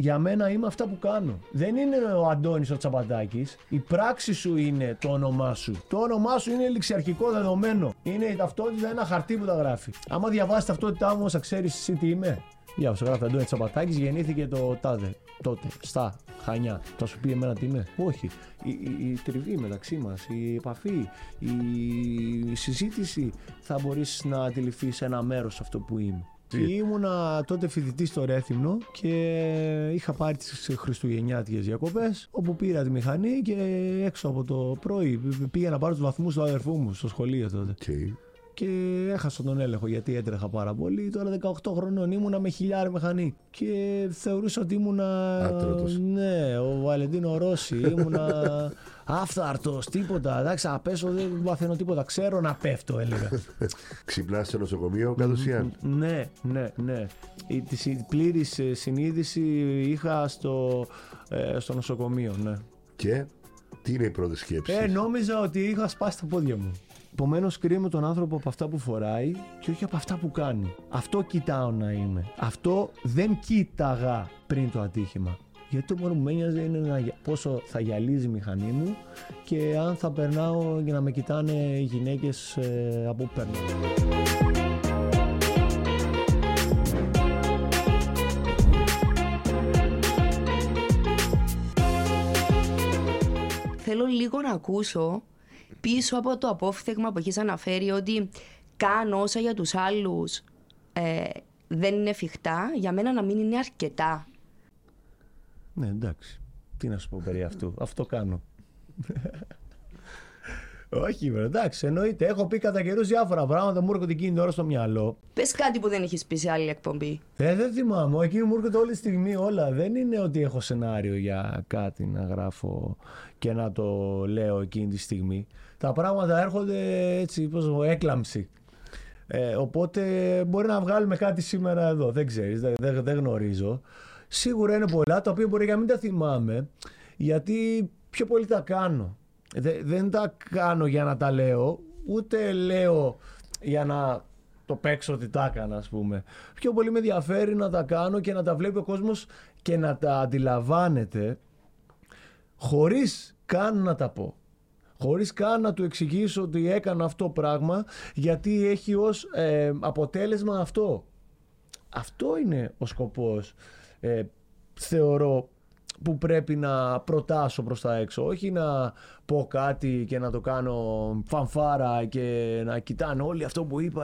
για μένα είμαι αυτά που κάνω. Δεν είναι ο Αντώνης ο Τσαπατάκης. Η πράξη σου είναι το όνομά σου. Το όνομά σου είναι ληξιαρχικό δεδομένο. Είναι η ταυτότητα, ένα χαρτί που τα γράφει. Άμα διαβάσεις ταυτότητά μου, θα ξέρεις εσύ τι είμαι. Διάβασα, γράφει Αντώνης Τσαπατάκης, γεννήθηκε το τάδε τότε στα Χανιά. Θα σου πει εμένα τι είμαι. Όχι. Η, η, η τριβή μεταξύ μας, η επαφή, η, η συζήτηση θα μπορέσει να αντιληφθείς ένα μέρος αυτό που είμαι. Και ήμουνα τότε φοιτητής στο Ρέθυμνο και είχα πάρει τις Χριστουγεννιάτικες διακοπές. Όπου πήρα τη μηχανή και έξω από το πρωί πήγα να πάρω τους βαθμούς του αδερφού μου στο σχολείο τότε. Okay. Και έχασα τον έλεγχο γιατί έτρεχα πάρα πολύ. Τώρα 18 χρονών ήμουνα με χιλιάρι μηχανή. Και θεωρούσα ότι ήμουνα. Άτρωτος. Ναι, ο Βαλεντίνο Ρώση. Ήμουνα άφθαρτο, τίποτα. Εντάξει, να πέσω δεν μαθαίνω τίποτα. Ξέρω να πέφτω, έλεγα. Ξυπνάς στο νοσοκομείο κατ' ουσίαν. Ναι, ναι, ναι. Η της συ- πλήρης ε, συνείδηση είχα στο, ε, στο νοσοκομείο, ναι. Και; Τι είναι η πρώτη σκέψη; Ε, νόμιζα ότι είχα σπάσει τα πόδια μου. Επομένως, κρίνω τον άνθρωπο από αυτά που φοράει και όχι από αυτά που κάνει. Αυτό κοιτάω να είμαι. Αυτό δεν κοίταγα πριν το ατύχημα. Γιατί το μόνο που με ένοιαζε είναι να, γυα- πόσο θα γυαλίζει η μηχανή μου και αν θα περνάω για να με κοιτάνε οι γυναίκες ε, από που παίρνω. Θέλω λίγο να ακούσω πίσω από το απόφθεγμα που έχεις αναφέρει ότι κάνω όσα για τους άλλους ε, δεν είναι εφικτά, για μένα να μην είναι αρκετά. Ναι, εντάξει. Τι να σου πω περί αυτού. Αυτό κάνω. Όχι, βρε, εντάξει, εννοείται. Έχω πει κατά καιρούς διάφορα πράγματα, μου έρχονται εκείνη την ώρα στο μυαλό. Πες κάτι που δεν έχεις πει σε άλλη εκπομπή. Ε, δεν θυμάμαι. Εκείνη μου έρχονται όλη τη στιγμή όλα. Δεν είναι ότι έχω σενάριο για κάτι να γράφω και να το λέω εκείνη τη στιγμή. Τα πράγματα έρχονται έτσι, πώς να πω, έκλαμψη. Ε, οπότε μπορεί να βγάλουμε κάτι σήμερα εδώ. Δεν ξέρεις, δεν, δεν, δεν γνωρίζω. Σίγουρα είναι πολλά τα οποία μπορεί να μην τα θυμάμαι γιατί πιο πολύ τα κάνω. Δε- δεν τα κάνω για να τα λέω, ούτε λέω για να το παίξω ότι τα έκανα, ας πούμε. Πιο πολύ με ενδιαφέρει να τα κάνω και να τα βλέπει ο κόσμος και να τα αντιλαμβάνεται χωρίς καν να τα πω. Χωρίς καν να του εξηγήσω ότι έκανα αυτό πράγμα γιατί έχει ως ε, αποτέλεσμα αυτό. Αυτό είναι ο σκοπός, ε, θεωρώ, που πρέπει να προτάσω προς τα έξω. Όχι να πω κάτι και να το κάνω φανφάρα και να κοιτάνε όλοι αυτό που είπα.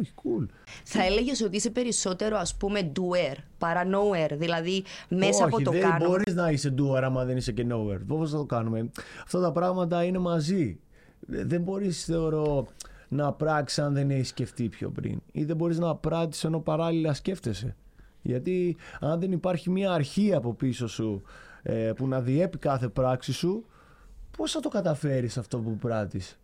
Όχι, cool. Θα έλεγες ότι είσαι περισσότερο ας πούμε doer παρά knower, δηλαδή μέσα Όχι, από το δεν κάνω. μπορείς να είσαι doer άμα δεν είσαι και knower. Πώς θα το κάνουμε. Αυτά τα πράγματα είναι μαζί. Δεν μπορείς, θεωρώ, να πράξεις αν δεν έχεις σκεφτεί πιο πριν. Ή δεν μπορείς να πράττεις ενώ παράλληλα σκέφτεσαι. Γιατί αν δεν υπάρχει μια αρχή από πίσω σου ε, που να διέπει κάθε πράξη σου, πώς θα το καταφέρεις αυτό που πράττεις;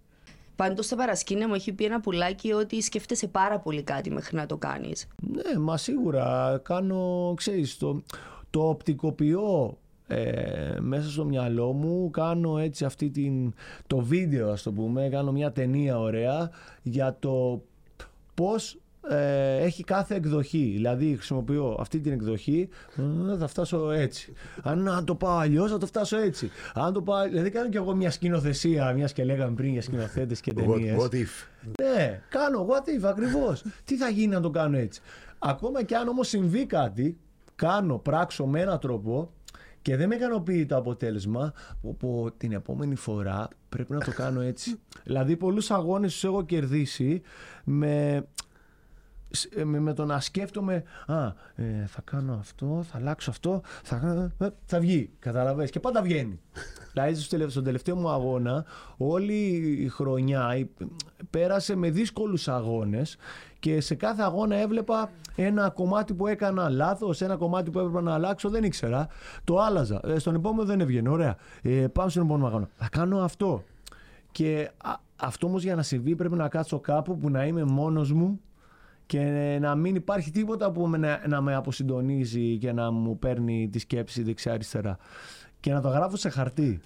Πάντως στα παρασκήνια μου έχει πει ένα πουλάκι ότι σκέφτεσαι πάρα πολύ κάτι μέχρι να το κάνεις. Ναι, μα σίγουρα κάνω, ξέρεις, το, το οπτικοποιώ ε, μέσα στο μυαλό μου, κάνω έτσι αυτή την, το βίντεο ας το πούμε, κάνω μια ταινία ωραία για το πώς ε, έχει κάθε εκδοχή. Δηλαδή χρησιμοποιώ αυτή την εκδοχή, ε, θα φτάσω έτσι. Αν, αν το πάω αλλιώς, θα το φτάσω έτσι. Αν το πάω, δηλαδή κάνω κι εγώ μια σκηνοθεσία, μιας και λέγαμε πριν για σκηνοθέτες και ταινίες. What, what if; Ναι, κάνω what if ακριβώς. Τι θα γίνει να το κάνω έτσι. Ακόμα και αν όμως συμβεί κάτι, κάνω, πράξω με έναν τρόπο και δεν με ικανοποιεί το αποτέλεσμα, πω, πω, την επόμενη φορά πρέπει να το κάνω έτσι. δηλαδή, πολλούς αγώνες τους έχω κερδίσει με, σ- ε, με, με το να σκέφτομαι Α, ε, θα κάνω αυτό, θα αλλάξω αυτό, θα, κάνω- ε, θα βγει. Καταλαβες και πάντα βγαίνει. δηλαδή στο τελε- στον τελευταίο μου αγώνα, όλη η χρονιά η- πέρασε με δύσκολους αγώνες και σε κάθε αγώνα έβλεπα ένα κομμάτι που έκανα λάθος, ένα κομμάτι που έπρεπε να αλλάξω, δεν ήξερα. Το άλλαζα. Ε, στον επόμενο δεν έβγαινε. Ωραία. Ε, πάμε στον επόμενο αγώνα. Θα κάνω αυτό. Και α, αυτό όμως για να συμβεί πρέπει να κάτσω κάπου που να είμαι μόνος μου και να μην υπάρχει τίποτα που με- να, να με αποσυντονίζει και να μου παίρνει τη σκέψη δεξιά-αριστερά. Και να το γράφω σε χαρτί.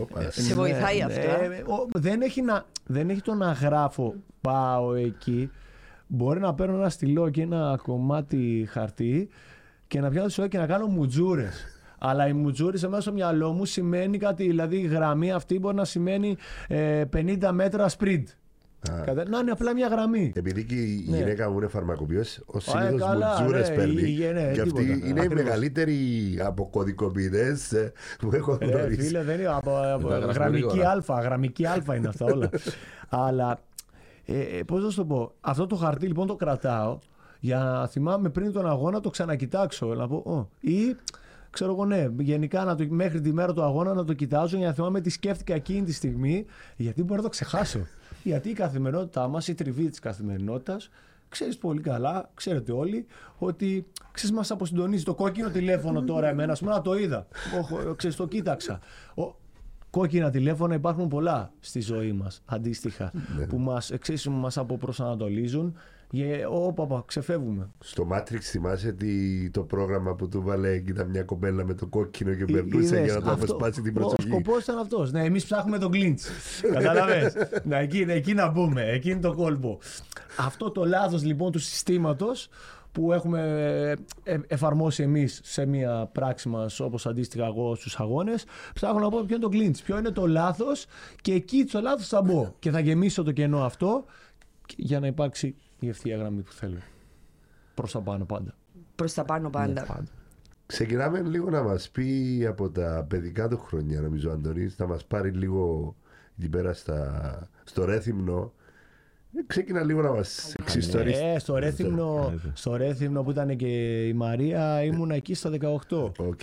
Όπα, Σε βοηθάει Ναι, αυτό, ναι, ε; ο- δεν, έχει να, δεν έχει το να γράφω πάω εκεί. Μπορεί να παίρνω ένα στυλό και ένα κομμάτι χαρτί και να πιάνω τη σφαίρα και να κάνω μουτζούρες. Αλλά η μουτζούρη σε μέσα στο μυαλό μου σημαίνει κάτι, δηλαδή η γραμμή αυτή μπορεί να σημαίνει ε, 50 μέτρα sprint. Α. Κατα- Να είναι απλά μια γραμμή. Επειδή και η Ναι. γυναίκα μου είναι φαρμακοποιός, ω ε, συνήθω καλά, μουτζούρε ναι, παίρνει. η- η- ναι, και αυτοί τίποτα. είναι οι Ακριβώς. μεγαλύτεροι αποκωδικοποιητέ που έχω Ε, γνωρίσει. φίλε, δεν είναι από, από Τα γράφουμε γραμμική γρήγορα. αλφα, γραμμική αλφα είναι αυτά όλα. Αλλά, ε, ε, πώς να σου το πω, αυτό το χαρτί λοιπόν το κρατάω για να θυμάμαι πριν τον αγώνα το ξανακοιτάξω. Να πω, «Ω». ή ξέρω εγώ ναι, γενικά να το, μέχρι τη μέρα του αγώνα να το κοιτάζω για να θυμάμαι τι σκέφτηκα εκείνη τη στιγμή, γιατί μπορεί να το ξεχάσω. Γιατί η καθημερινότητά μας, η τριβή της καθημερινότητας, ξέρεις πολύ καλά, ξέρετε όλοι, ότι ξέρεις μας αποσυντονίζει το κόκκινο τηλέφωνο τώρα εμένα, ας πούμε, να το είδα. Όχο, ξέρεις, το κοίταξα. Ο, κόκκινα τηλέφωνα υπάρχουν πολλά στη ζωή μας, αντίστοιχα, που μας, ξέρεις, μας αποπροσανατολίζουν. Και, όπα, όπα, ξεφεύγουμε. Στο Matrix θυμάσαι τι, το πρόγραμμα που του βάλε και ήταν μια κοπέλα με το κόκκινο και περνούσε Είδες, για να του αυτό- αποσπάσει την Ο προσοχή. σκοπός ήταν αυτός. Ναι, εμείς ψάχνουμε τον κλίντς. Κατάλαβε. να, εκεί, εκεί να μπούμε. Εκεί είναι το κόλπο. Αυτό το λάθος λοιπόν του συστήματος που έχουμε ε, ε, εφαρμόσει εμείς σε μια πράξη μας, όπως αντίστοιχα εγώ στους αγώνες, ψάχνω να πω ποιο είναι το κλίντς. Ποιο είναι το λάθος και εκεί στο λάθος θα μπω. Και θα γεμίσω το κενό αυτό για να υπάρξει η ευθεία γραμμή που θέλω. Προς τα πάνω πάντα. Προς τα πάνω πάντα. Ναι, πάντα. Ξεκινάμε λίγο να μας πει από τα παιδικά του χρόνια, νομίζω ο Αντωνής, να μας πάρει λίγο εκεί πέρα στα, στο Ρέθυμνο. Ε, Ξεκινά λίγο να μας εξιστορίσει. Ε, στο Ρέθυμνο, στο Ρέθυμνο που ήταν και η Μαρία ήμουνα εκεί στα 18. Οκ.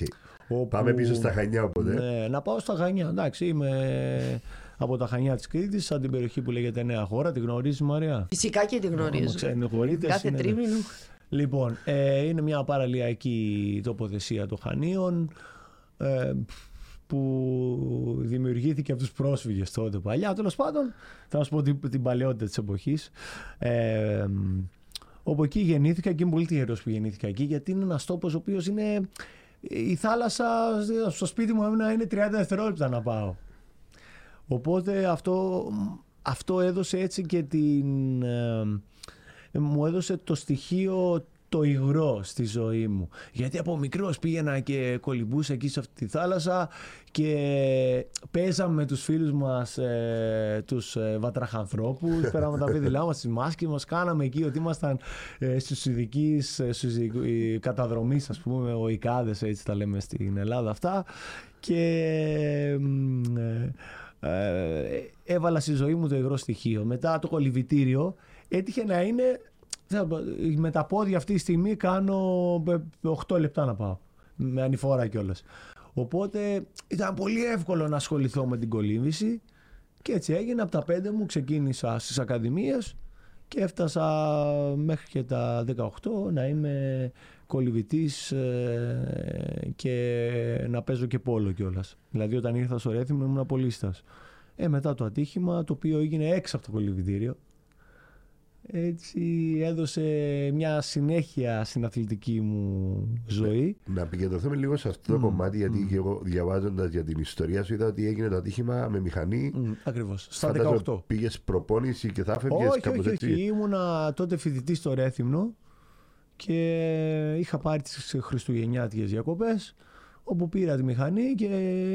όπου- Πάμε πίσω στα Χανιά οπότε. Ναι, να πάω στα Χανιά. Εντάξει, είμαι από τα Χανιά της Κρήτης, σαν την περιοχή που λέγεται Νέα Χώρα. Τη γνωρίζεις Μαρία; Φυσικά και τη Άμα γνωρίζω. ξενοχωρείτε, Κάθε είναι- τρίμηνο. Λοιπόν, ε, είναι μια παραλιακή τοποθεσία των Χανίων ε, που δημιουργήθηκε από τους πρόσφυγες τότε παλιά. Τέλος πάντων, θα σας πω την, την παλαιότητα της εποχής. Ε, όπου εκεί γεννήθηκα και είμαι πολύ τυχερός που γεννήθηκα εκεί γιατί είναι ένας τόπος ο οποίος είναι... Η θάλασσα στο σπίτι μου έμεινα είναι 30 δευτερόλεπτα να πάω. Οπότε αυτό, αυτό έδωσε έτσι και την... ε, μου έδωσε το στοιχείο το υγρό στη ζωή μου. Γιατί από μικρός πήγαινα και κολυμπούσα εκεί σε αυτή τη θάλασσα και παίζαμε με τους φίλους μας ε, τους ε, βατραχανθρώπους, πέραμε τα πίδηλά μας, τις μάσκες μας, κάναμε εκεί ότι ήμασταν ε, στους ειδικείς, ε, στους ειδικού- ε, καταδρομής ας πούμε, ο Ικάδες έτσι τα λέμε στην Ελλάδα αυτά και μ, ε, ε, έβαλα στη ζωή μου το υγρό στοιχείο. Μετά το κολυβητήριο έτυχε να είναι. Δεν θα πω, Με τα πόδια αυτή τη στιγμή κάνω 8 λεπτά να πάω. Με ανηφόρα κιόλας. Οπότε ήταν πολύ εύκολο να ασχοληθώ με την κολύμβηση και έτσι έγινε. Από τα 5 μου ξεκίνησα στις ακαδημίες και έφτασα μέχρι και τα 18 να είμαι κολυβητής ε, και να παίζω και πόλο κιόλας. Δηλαδή όταν ήρθα στο Ρέθιμο ήμουν πολίστας. Ε, μετά το ατύχημα το οποίο έγινε έξω από το κολυβητήριο έτσι έδωσε μια συνέχεια στην αθλητική μου ζωή. Να επικεντρωθούμε λίγο σε αυτό το κομμάτι, γιατί και εγώ διαβάζοντας για την ιστορία σου είδα ότι έγινε το ατύχημα με μηχανή. Μ, Ακριβώς, στα Φαντάζομαι 18. Πήγες προπόνηση και θα έφευγες Όχι, κάπως όχι, έτσι. όχι. Ήμουνα τότε φοιτητή στο Ρέθυμνο και είχα πάρει τις χριστουγεννιάτικες διακοπές όπου πήρα τη μηχανή και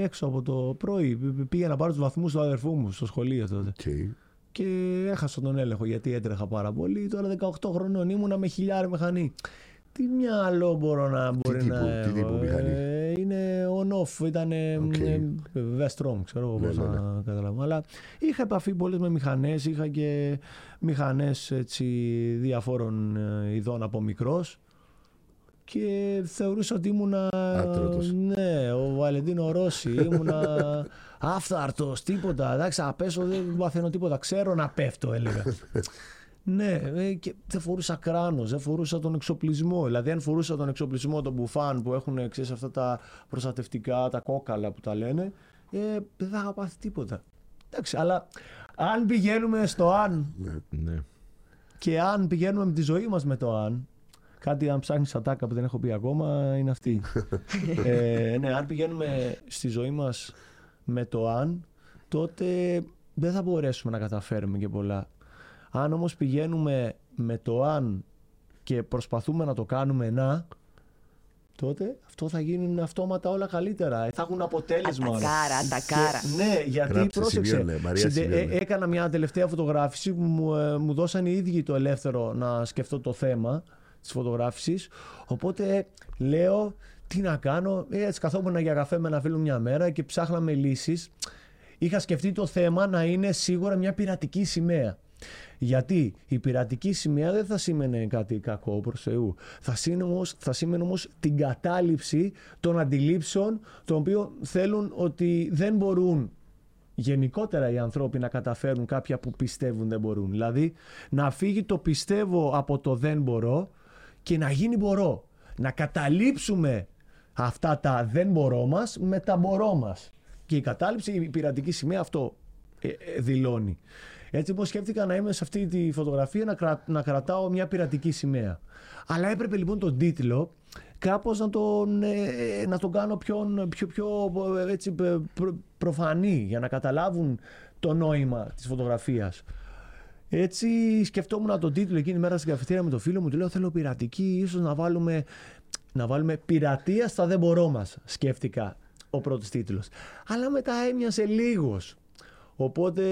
έξω από το πρωί πήγα να πάρω τους βαθμούς του αδερφού μου στο σχολείο τότε. Οκ. Και έχασα τον έλεγχο γιατί έτρεχα πάρα πολύ. Τώρα 18 χρονών ήμουνα με χιλιάρι μηχανή. Τι μυαλό μπορώ να μπορεί τύπου- να τι τύπου έχω, μηχανή; ε, είναι on-off, ήταν OK. V-Strom, ξέρω εγώ Ναι, πώς ναι, να καταλάβω. Αλλά είχα επαφή πολλές με μηχανές, είχα και μηχανές έτσι, διαφόρων ε, ειδών από μικρός και θεωρούσα ότι ήμουνα Άτρωτος. ναι, ο Βαλεντίνο Ρόσι ήμουνα άφθαρτος, τίποτα εντάξει, να πέσω δεν μαθαίνω τίποτα ξέρω να πέφτω έλεγα ναι, ε, και δεν φορούσα κράνος, δεν φορούσα τον εξοπλισμό. Δηλαδή, αν φορούσα τον εξοπλισμό των μπουφάν που έχουν ξέρεις, αυτά τα προστατευτικά, τα κόκαλα που τα λένε, ε, δεν θα είχα πάθει τίποτα. Εντάξει, αλλά αν πηγαίνουμε στο αν Ναι. και αν πηγαίνουμε με τη ζωή μας με το αν, κάτι αν ψάχνεις ατάκα που δεν έχω πει ακόμα είναι αυτή. ε, ναι, αν πηγαίνουμε στη ζωή μας με το αν, τότε δεν θα μπορέσουμε να καταφέρουμε και πολλά. Αν όμως πηγαίνουμε με το αν και προσπαθούμε να το κάνουμε να, τότε αυτό θα γίνουν αυτόματα όλα καλύτερα. Ε, Θα έχουν αποτέλεσμα. όλα. Ατακάρα, ατακάρα. Και- ναι, γιατί Γράψε, πρόσεξε. σημείωνε, Μαρία, συντε- σημείωνε. ε, έκανα μια τελευταία φωτογράφηση που μου, ε, μου δώσαν οι ίδιοι το ελεύθερο να σκεφτώ το θέμα της φωτογράφησης. Οπότε ε, λέω τι να κάνω. Ε, Έτσι καθόμουν για καφέ με ένα φίλο μια μέρα και ψάχναμε λύσεις. Είχα σκεφτεί το θέμα να είναι σίγουρα μια πειρατική σημαία. Γιατί η πειρατική σημαία δεν θα σήμαινε κάτι κακό προς Θεού. Θα σήμαινε, όμως, θα σήμαινε όμως την κατάληψη των αντιλήψεων των οποίων θέλουν ότι δεν μπορούν γενικότερα οι άνθρωποι να καταφέρουν κάποια που πιστεύουν δεν μπορούν. Δηλαδή να φύγει το πιστεύω από το δεν μπορώ και να γίνει μπορώ. Να καταλήψουμε αυτά τα δεν μπορώ μας με τα μπορώ μας. Και η κατάληψη, η πειρατική σημαία αυτό ε, ε, δηλώνει. Έτσι λοιπόν σκέφτηκα να είμαι σε αυτή τη φωτογραφία να, κρα- να κρατάω μια πειρατική σημαία. Αλλά έπρεπε λοιπόν τον τίτλο κάπως να τον, ε, να τον κάνω πιο, πιο, πιο ε, έτσι, π- προ- προφανή για να καταλάβουν το νόημα της φωτογραφίας. Έτσι σκεφτόμουν τον τίτλο εκείνη τη μέρα στην καφετέρια με το φίλο μου. Του λέω: Θέλω πειρατική, ίσως να βάλουμε, να βάλουμε πειρατεία στα δεν μπορώ μας. Σκέφτηκα ο πρώτος τίτλος. Αλλά μετά έμοιασε λίγος. Οπότε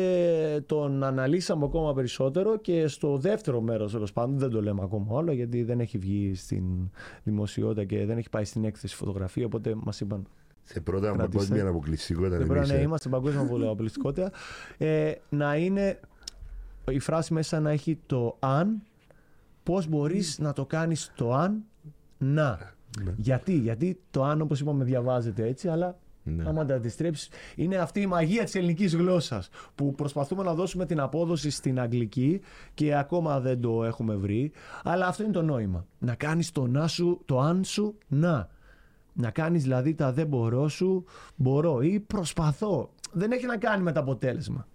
τον αναλύσαμε ακόμα περισσότερο και στο δεύτερο μέρος τέλος πάντων, δεν το λέμε ακόμα όλο γιατί δεν έχει βγει στην δημοσιότητα και δεν έχει πάει στην έκθεση φωτογραφία. Οπότε μας είπαν Σε πρώτα Κρατήστε. παγκόσμια αποκλειστικότητα. δεν πρέπει να εμείς, ε. είμαστε παγκόσμια πολυαπολιστικότητα. Ε, να είναι η φράση μέσα να έχει το αν, πώς μπορείς να το κάνεις το αν, να. Γιατί, γιατί το αν όπως είπαμε διαβάζεται έτσι, αλλά Ναι. άμα τα αντιστρέψεις, είναι αυτή η μαγεία της ελληνικής γλώσσας που προσπαθούμε να δώσουμε την απόδοση στην αγγλική και ακόμα δεν το έχουμε βρει, αλλά αυτό είναι το νόημα. Να κάνεις το να σου, το αν σου, να. Να κάνεις δηλαδή τα δεν μπορώ σου, μπορώ ή προσπαθώ. Δεν έχει να κάνει με το αποτέλεσμα.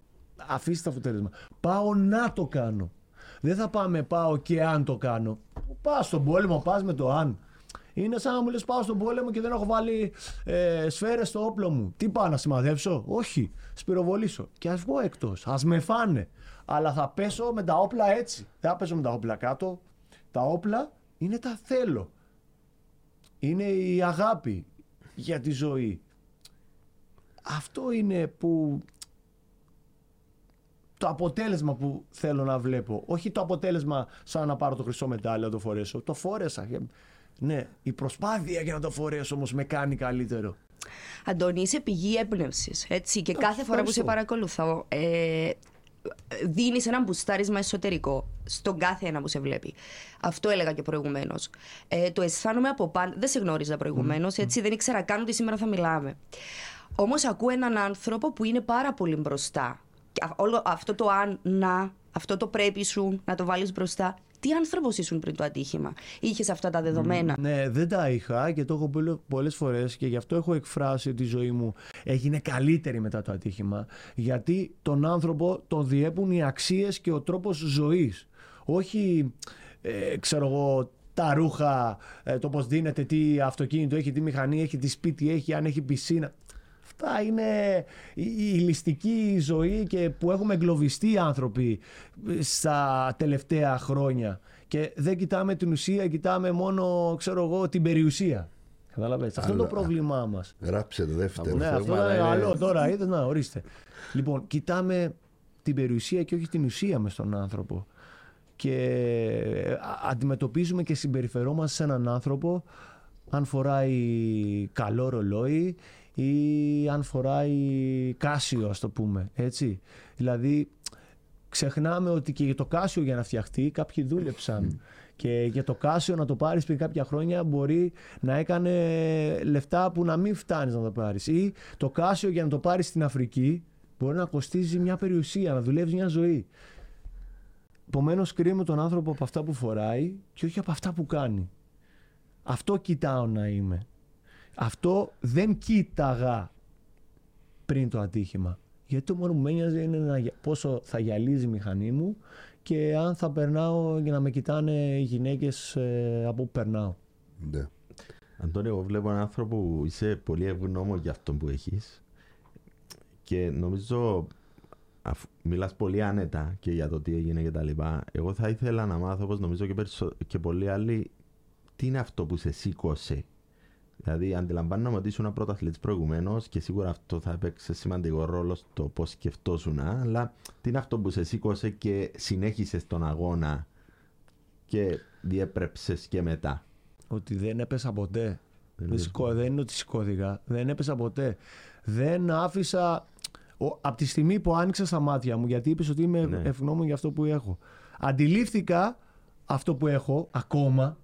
Αφήστε το αποτέλεσμα. Πάω να το κάνω. Δεν θα πάμε πάω και αν το κάνω. Πά στον πόλεμο, πας με το αν. Είναι σαν να μου λες πάω στον πόλεμο και δεν έχω βάλει ε, σφαίρες στο όπλο μου. Τι πάω να σημαδεύσω; Όχι. Σπυροβολήσω. Και ας βγω εκτός. Ας με φάνε. Αλλά θα πέσω με τα όπλα έτσι. Δεν θα πέσω με τα όπλα κάτω. Τα όπλα είναι τα θέλω. Είναι η αγάπη για τη ζωή. Αυτό είναι που το αποτέλεσμα που θέλω να βλέπω. Όχι το αποτέλεσμα σαν να πάρω το χρυσό μετάλλιο να το φορέσω. Το φόρεσα. Ναι, η προσπάθεια για να το φορέσω όμως με κάνει καλύτερο. Αντώνη, είσαι πηγή έμπνευσης. Έτσι. Και κάθε φορά που σε ευχαριστώ. παρακολουθώ, ε, δίνεις ένα μπουστάρισμα εσωτερικό στον κάθε ένα που σε βλέπει. Αυτό έλεγα και προηγουμένως. Ε, το αισθάνομαι από πάντα. Δεν σε γνώριζα προηγουμένως, έτσι. Δεν ήξερα καν ότι σήμερα θα μιλάμε. Όμως ακούω έναν άνθρωπο που είναι πάρα πολύ μπροστά. Και α- όλο αυτό το αν, να, αυτό το πρέπει σου να το βάλεις μπροστά. Τι άνθρωπος ήσουν πριν το ατύχημα, Είχες αυτά τα δεδομένα; Ναι, δεν τα είχα και το έχω πει πολλές φορές και γι' αυτό έχω εκφράσει ότι η ζωή μου έγινε καλύτερη μετά το ατύχημα. Γιατί τον άνθρωπο τον διέπουν οι αξίες και ο τρόπος ζωής. Όχι, ε, ξέρω εγώ, τα ρούχα, ε, το πώς δίνεται, τι αυτοκίνητο έχει, τι μηχανή έχει, τι σπίτι έχει, αν έχει πισίνα. Αυτά είναι η, η ληστική ζωή και που έχουμε εγκλωβιστεί οι άνθρωποι στα τελευταία χρόνια. Και δεν κοιτάμε την ουσία, κοιτάμε μόνο, ξέρω εγώ, την περιουσία. Καταλαβαίνετε. Αυτό είναι το Αλλά- πρόβλημά μας. Γράψε το δεύτερο. Ναι, αυτό θέμα, ήταν αλλά είναι- άλλο τώρα, είδες, να, ορίστε. Λοιπόν, κοιτάμε την περιουσία και όχι την ουσία μες στον άνθρωπο. Και α- αντιμετωπίζουμε και συμπεριφερόμαστε σε έναν άνθρωπο αν φοράει καλό ρολόι ή αν φοράει κάσιο, ας το πούμε, έτσι. Δηλαδή, ξεχνάμε ότι και για το κάσιο για να φτιαχτεί κάποιοι δούλεψαν. Και για το κάσιο να το πάρεις πριν κάποια χρόνια μπορεί να έκανε λεφτά που να μην φτάνεις να το πάρεις. Ή το κάσιο για να το πάρεις στην Αφρική μπορεί να κοστίζει μια περιουσία, να δουλεύεις μια ζωή. Επομένως, κρίνουμε τον άνθρωπο από αυτά που φοράει και όχι από αυτά που κάνει. Αυτό κοιτάω να είμαι. Αυτό δεν κοίταγα πριν το ατύχημα. Γιατί το μόνο που με ένοιαζε είναι να, γυα- πόσο θα γυαλίζει η μηχανή μου και αν θα περνάω για να με κοιτάνε οι γυναίκες ε, από που περνάω. Ναι. Αντώνη, εγώ βλέπω έναν άνθρωπο που είσαι πολύ ευγνώμων για αυτό που έχεις και νομίζω αφού μιλάς πολύ άνετα και για το τι έγινε και τα λοιπά εγώ θα ήθελα να μάθω όπως νομίζω και, περισσο... και πολλοί άλλοι τι είναι αυτό που σε σήκωσε Δηλαδή, αντιλαμβάνομαι ότι ήσουν πρωταθλητής προηγουμένως και σίγουρα αυτό θα έπαιξε σημαντικό ρόλο στο πώς σκεφτόσουν. Αλλά τι είναι αυτό που σε σήκωσε και συνέχισες τον αγώνα και διέπρεψες και μετά; Ότι δεν έπεσα ποτέ. Δεν Δεν, σηκώ- δεν είναι ότι σηκώθηκα. Δεν έπεσα ποτέ. Δεν άφησα. Από τη στιγμή που άνοιξα στα μάτια μου, γιατί είπες ότι είμαι Ναι. ευγνώμων για αυτό που έχω. Αντιλήφθηκα αυτό που έχω ακόμα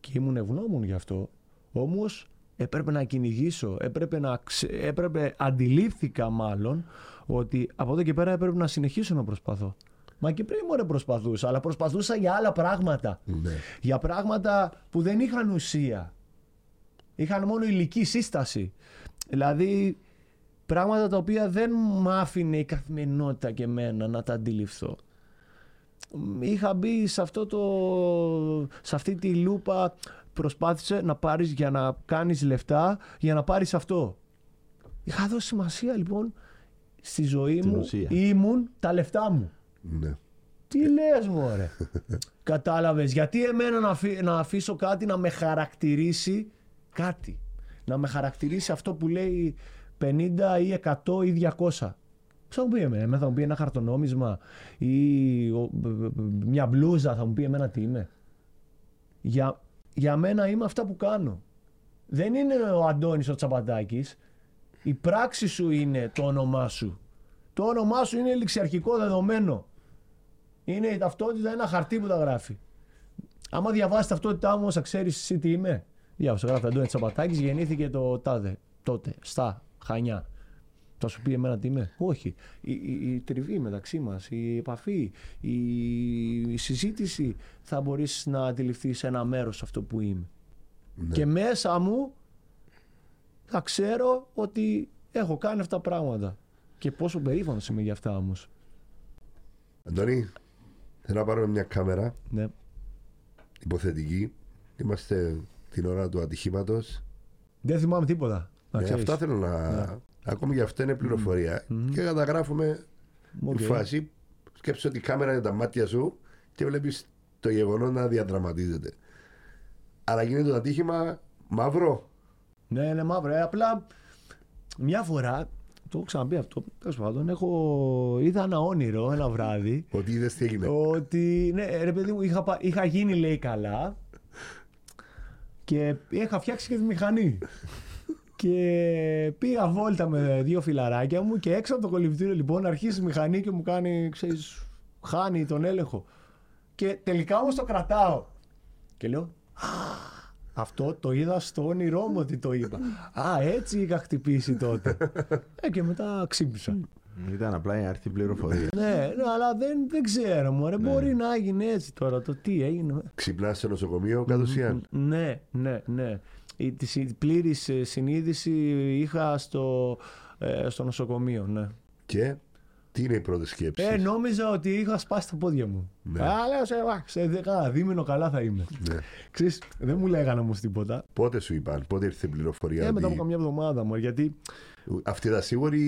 και ήμουν ευγνώμων γι' αυτό. Όμως έπρεπε να κυνηγήσω. Έπρεπε να. ξε- Έπρεπε, αντιλήφθηκα μάλλον ότι από εδώ και πέρα έπρεπε να συνεχίσω να προσπαθώ. Μα και πριν μόνο προσπαθούσα, αλλά προσπαθούσα για άλλα πράγματα. Ναι. Για πράγματα που δεν είχαν ουσία. Είχαν μόνο υλική σύσταση. Δηλαδή πράγματα τα οποία δεν μ' άφηνε η καθημερινότητα και εμένα να τα αντιληφθώ. Μ, Είχα μπει σε, αυτό το, σε αυτή τη λούπα προσπάθησε να πάρεις για να κάνεις λεφτά για να πάρεις αυτό. Είχα δώσει σημασία λοιπόν στη ζωή Την μου ουσία. ήμουν τα λεφτά μου. Ναι. Τι λες μωρέ; Κατάλαβες. Γιατί εμένα να, αφή- να αφήσω κάτι να με χαρακτηρίσει κάτι; Να με χαρακτηρίσει αυτό που λέει 50 ή 100 ή 200. Ποιος θα μου πει εμένα, θα μου πει ένα χαρτονόμισμα ή ο- μπ- μπ- μπ- μια μπλούζα, θα μου πει εμένα τι είμαι. Για, για μένα είμαι αυτά που κάνω. Δεν είναι ο Αντώνης ο Τσαπατάκης. Η πράξη σου είναι το όνομά σου. Το όνομά σου είναι ληξιαρχικό δεδομένο. Είναι η ταυτότητα, ένα χαρτί που τα γράφει. Άμα διαβάσεις ταυτότητά μου, θα ξέρεις εσύ τι είμαι. Διάβασα, γράφει Αντώνης Τσαπατάκης, γεννήθηκε το τάδε, τότε, στα Χανιά. Θα σου πει εμένα τι είμαι. Όχι. Η, η, η τριβή μεταξύ μας, η επαφή, η, η συζήτηση θα μπορείς να αντιληφθείς ένα μέρος αυτό που είμαι. Ναι. Και μέσα μου θα ξέρω ότι έχω κάνει αυτά τα πράγματα. Και πόσο περήφανος είμαι για αυτά όμως. Αντώνη, θέλω να πάρουμε μια κάμερα Ναι. υποθετική. Είμαστε την ώρα του ατυχήματος. Δεν θυμάμαι τίποτα. Να Ναι, ξέρεις. αυτά θέλω να. Ακόμη και αυτό είναι πληροφορία. Και καταγράφουμε Οκ. τη φάση. Σκέψου ότι η κάμερα είναι τα μάτια σου και βλέπεις το γεγονός να διαδραματίζεται. Αλλά γίνεται το ατύχημα μαύρο. Ναι, είναι μαύρο. Ε, απλά μια φορά, το έχω ξαναπεί αυτό, τέλος πάντων, έχω, είδα ένα όνειρο ένα βράδυ Ότι είδες τι έγινε. ότι, ναι, ρε παιδί μου, είχα, πα- είχα γίνει λέει καλά και είχα φτιάξει και τη μηχανή. Και πήγα βόλτα με δύο φιλαράκια μου και έξω από το κολυμπητήριο λοιπόν αρχίζει η μηχανή και μου κάνει, ξέρεις, χάνει τον έλεγχο. Και τελικά όμως το κρατάω. Και λέω, «Α, αυτό το είδα στο όνειρό μου ότι το είπα. Α, έτσι είχα χτυπήσει τότε. ε, και μετά ξύπνησα. Ήταν απλά η άρθη πληροφορίας. ναι, ναι, αλλά δεν, δεν ξέρω, μωρέ. Μπορεί να έγινε έτσι τώρα το τι έγινε. Ξυπνάς σε νοσοκομείο κατ' ουσίαν. Ναι, ναι, ναι. Η τη συ- πλήρης ε, συνείδηση είχα στο, ε, στο νοσοκομείο, ναι. Και τι είναι οι πρώτε σκέψει. Ε, νόμιζα ότι είχα σπάσει τα πόδια μου. Ναι. Α, λέω σε, α, σε δεκά δίμηνο καλά θα είμαι. Ναι. Ξέρεις, δεν μου λέγανε όμως τίποτα. Πότε σου είπαν, πότε ήρθε η πληροφορία. Ε, μετά από ότι... καμιά εβδομάδα μου, γιατί Αυτή ήταν σίγουρη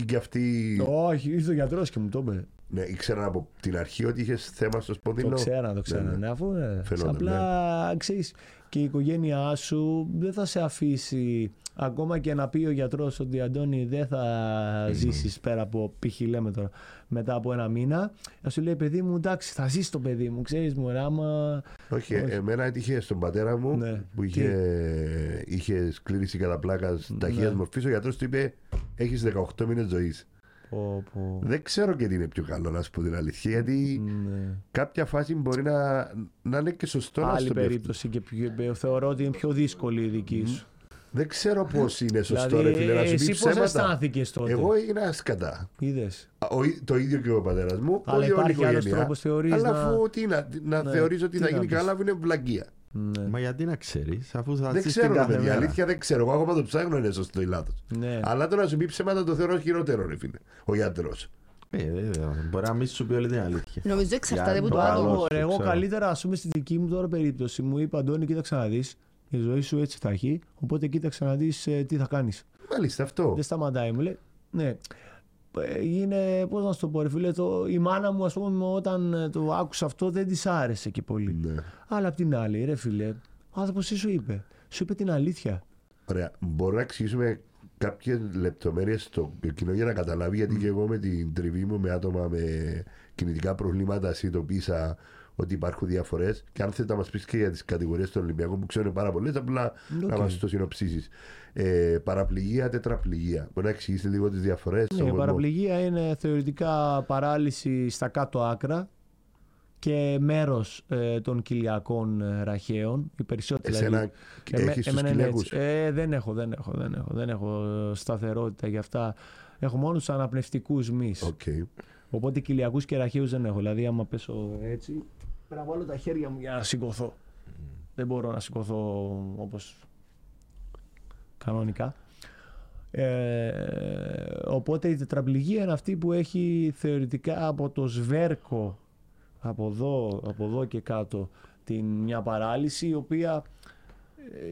ή και αυτή. όχι, ήρθε ο γιατρός και μου το είπε. Ναι, ήξεραν από την αρχή ότι είχες θέμα στο σπονδυλό. Το ξέρα, το ξέρα. Ναι, Ναι, ναι. αφού ε, Φαινόταν, απλά ξέρεις, και η οικογένειά σου δεν θα σε αφήσει ακόμα και να πει ο γιατρός ότι Αντώνη δεν θα ζήσεις πέρα από π.χ. λέμε τώρα μετά από ένα μήνα θα σου λέει παιδί μου εντάξει θα ζήσεις το παιδί μου ξέρεις μου άμα Όχι, εμένα έτυχε στον πατέρα μου Ναι. που είχε, είχε σκλήρηση κατά πλάκας ταχεία Ναι. μορφή. Ο γιατρός του είπε: Έχεις 18 μήνες ζωής. Πω, πω. Δεν ξέρω και τι είναι πιο καλό, να σου πω την αλήθεια. Γιατί Ναι. κάποια φάση μπορεί να, να είναι και σωστό να Άλλη στο πει αυτό. περίπτωση και πιο, θεωρώ ότι είναι πιο δύσκολη η δική σου. Δεν ξέρω πώς είναι σωστό, δηλαδή, ρε φίλε, να σου πει εσύ πώς ψέματα. αισθάνθηκες τότε; Εγώ έγινα σκατά. Είδες. Α, ο ί- το ίδιο και ο πατέρας μου. Αλλά όλη, όλη η υπάρχει άλλος οικογένεια. τρόπος, θεωρείς, Αλλά να- αφού τι να, να Ναι, θεωρείς ότι τι θα να γίνει πεις; καλά, που είναι βλακεία. Ναι. Μα γιατί να ξέρεις, αφού θα Δεν ζεις ξέρω, την ρε κάθε παιδιά. μέρα. Αλήθεια δεν ξέρω. Εγώ ακόμα το ψάχνω είναι σωστό ή λάθο. Ναι. Αλλά το να σου πει ψέματα το θεωρώ χειρότερο, ρε φίλε. Ο γιατρός. Ε, ε, ε, μπορεί να μην σου πει όλη την αλήθεια. Νομίζω εξαρτάται Για από το το άτομο. άλλο. Ωραία, εγώ ξέρω. καλύτερα, ας πούμε, στη δική μου τώρα περίπτωση μου είπε Αντώνη, κοίταξε να δεις. Η ζωή σου έτσι θα έχει. Οπότε κοίταξε να δεις τι θα κάνεις. Μάλιστα αυτό. Δεν σταματάει, μου λέει. Ναι. Ε, Είναι, πώς να σου το πω, ρε φίλε, το, η μάνα μου, ας πούμε, όταν ε, το άκουσε αυτό, δεν της άρεσε και πολύ. Ναι. Αλλά απ' την άλλη, ρε φίλε, ο άνθρωπος τι σου είπε; Σου είπε την αλήθεια. Ωραία. Μπορούμε να εξηγήσουμε κάποιες λεπτομέρειες στο κοινό για να καταλάβει, γιατί και εγώ με την τριβή μου με άτομα με κινητικά προβλήματα συνειδητοποίησα ότι υπάρχουν διαφορές. Και αν θέλετε να μας πεις και για τις κατηγορίες των Ολυμπιακών που ξέρουν πάρα πολλές, απλά να Οκ. μας το συνοψίσεις. Ε, παραπληγία, τετραπληγία. Μπορεί να εξηγήσει λίγο τις διαφορές. Ναι, η παραπληγία είναι θεωρητικά παράλυση στα κάτω άκρα και μέρος ε, των κοιλιακών ε, ραχιαίων. Οι περισσότεροι Εσένα δηλαδή. Εμέ- έχεις τους εμένα είναι κοιλιακούς; έτσι. Ε, δεν έχω, δεν έχω, δεν έχω, δεν έχω ε, σταθερότητα για αυτά. Έχω μόνο τους αναπνευστικούς μυς. Οκ. Οπότε κοιλιακούς και ραχαίους δεν έχω. Δηλαδή άμα πέσω έτσι, πρέπει να βάλω τα χέρια μου για να σηκωθώ. Δεν μπορώ να σηκωθώ όπως κανονικά. Ε, οπότε η τετραπληγία είναι αυτή που έχει θεωρητικά από το σβέρκο από εδώ, από εδώ και κάτω την μια παράλυση η οποία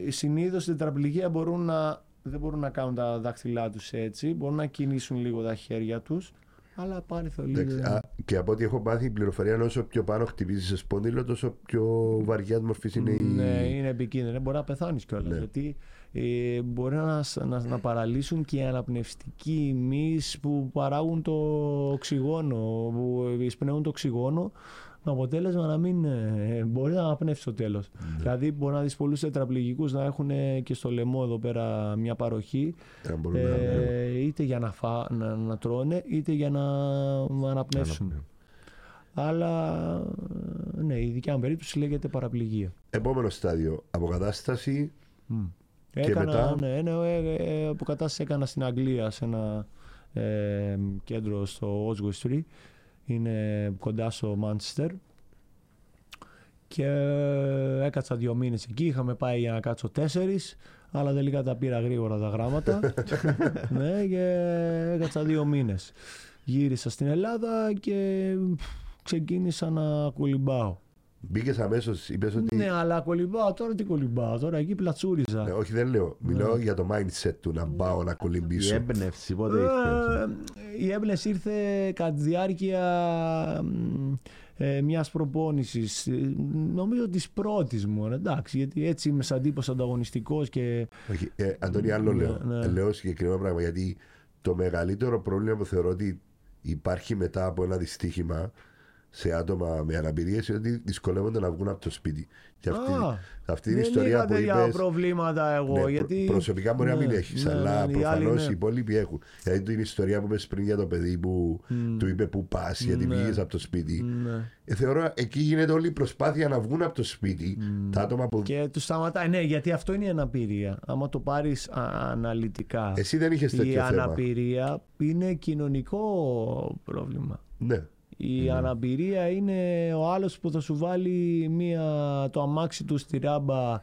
ε, συνήθως στην τετραπληγία μπορούν να, δεν μπορούν να κάνουν τα δάχτυλά τους έτσι μπορούν να κινήσουν λίγο τα χέρια τους αλλά πάλι θα Εντάξει, λίγο α, και από ό,τι έχω μάθει, η πληροφορία είναι όσο πιο πάνω χτυπήσεις σε σπόνδυλο, τόσο πιο βαριά μορφής είναι η. Ναι, είναι επικίνδυνο. Μπορεί να πεθάνεις κιόλας. Ναι. Γιατί ε, μπορεί να, σ- να, να παραλύσουν και οι αναπνευστικοί μυς που παράγουν το οξυγόνο, που εισπνέουν το οξυγόνο. Με αποτέλεσμα να μην ε, μπορεί να αναπνεύσει στο τέλος. Ναι. Δηλαδή, μπορεί να δεις πολλούς τετραπληγικούς να έχουν ε, και στο λαιμό εδώ πέρα μια παροχή, Να μπορούν να- ε, είτε για να, φά, να, να τρώνε, είτε για να αναπνεύσουν. Αλλά ναι, η δικιά μου περίπτωση λέγεται παραπληγία. Επόμενο στάδιο. Αποκατάσταση. Μμ. Και Έκανα, μετά; ναι, ναι, ε, ε, αποκατάσταση έκανα στην Αγγλία σε ένα ε, κέντρο στο Oswestry. Είναι κοντά στο Manchester. Και ε, έκατσα δύο μήνες εκεί. Είχαμε πάει για να κάτσω τέσσερις. Αλλά τελικά τα πήρα γρήγορα τα γράμματα. ναι, και έκατσα δύο μήνες. Γύρισα στην Ελλάδα και πφ, ξεκίνησα να κολυμπάω. Μπήκες αμέσως, είπες ότι. Ναι, αλλά κολυμπάω τώρα τι κολυμπάω. Τώρα εκεί πλατσούριζα. Ναι, όχι, δεν λέω. Μιλάω Ναι. για το mindset του να πάω να Η κολυμπήσω. έμπνευση πότε ήρθε. Ε, η έμπνευση ήρθε κατά τη διάρκεια μ, ε, μιας προπόνησης. Ε, Νομίζω της πρώτης μου, εντάξει, γιατί έτσι είμαι σαν τύπος ανταγωνιστικός και Όχι, ε, Αντώνη, άλλο Ναι, λέω. ναι. Ε, Λέω συγκεκριμένο πράγμα. Γιατί το μεγαλύτερο πρόβλημα που θεωρώ ότι υπάρχει μετά από ένα δυστύχημα σε άτομα με αναπηρίες είναι ότι δυσκολεύονται να βγουν από το σπίτι. Και αυτή, Α, αυτή είναι η δεν ιστορία είχα που τέτοια είπες, προβλήματα εγώ. Ναι, προ- γιατί... Προσωπικά μπορεί να μην Ναι, έχεις, ναι, αλλά ναι, οι άλλοι προφανώς ναι. οι υπόλοιποι έχουν. Δηλαδή την ιστορία που είπες πριν για το παιδί που του είπε που πας, γιατί Ναι. βγήκες από το σπίτι. Ναι. Ε, θεωρώ εκεί γίνεται όλη η προσπάθεια να βγουν από το σπίτι. Τα άτομα που. Και τους σταματάει. Ναι, γιατί αυτό είναι η αναπηρία. Άμα το πάρεις αναλυτικά. Εσύ δεν είχες η τέτοιο θέμα. αναπηρία είναι κοινωνικό πρόβλημα. Ναι. Η αναπηρία είναι ο άλλος που θα σου βάλει μία, το αμάξι του στη ράμπα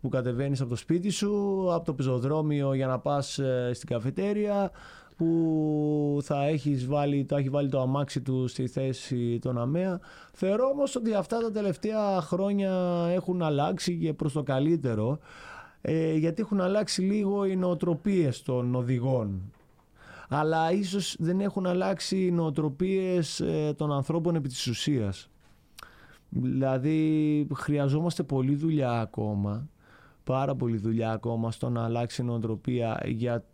που κατεβαίνεις από το σπίτι σου, από το πεζοδρόμιο για να πας ε, στην καφετέρια, που θα έχεις βάλει, το έχει βάλει το αμάξι του στη θέση των ΑΜΕΑ. Θεωρώ όμως ότι αυτά τα τελευταία χρόνια έχουν αλλάξει και προς το καλύτερο, ε, γιατί έχουν αλλάξει λίγο οι νοοτροπίες των οδηγών αλλά ίσως δεν έχουν αλλάξει οι νοοτροπίες ε, των ανθρώπων επί της ουσίας. Δηλαδή χρειαζόμαστε πολλή δουλειά ακόμα, πάρα πολλή δουλειά ακόμα στο να αλλάξει η νοοτροπία για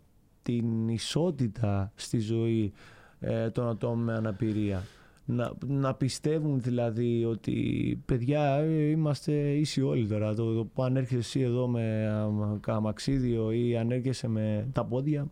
την ισότητα στη ζωή ε, των ατόμων με αναπηρία. Να, να πιστεύουν δηλαδή ότι παιδιά ε, είμαστε ίσοι όλοι τώρα. Το, το, αν έρχεσαι εσύ εδώ με αμα- αμαξίδιο ή αν έρχεσαι με τα πόδια,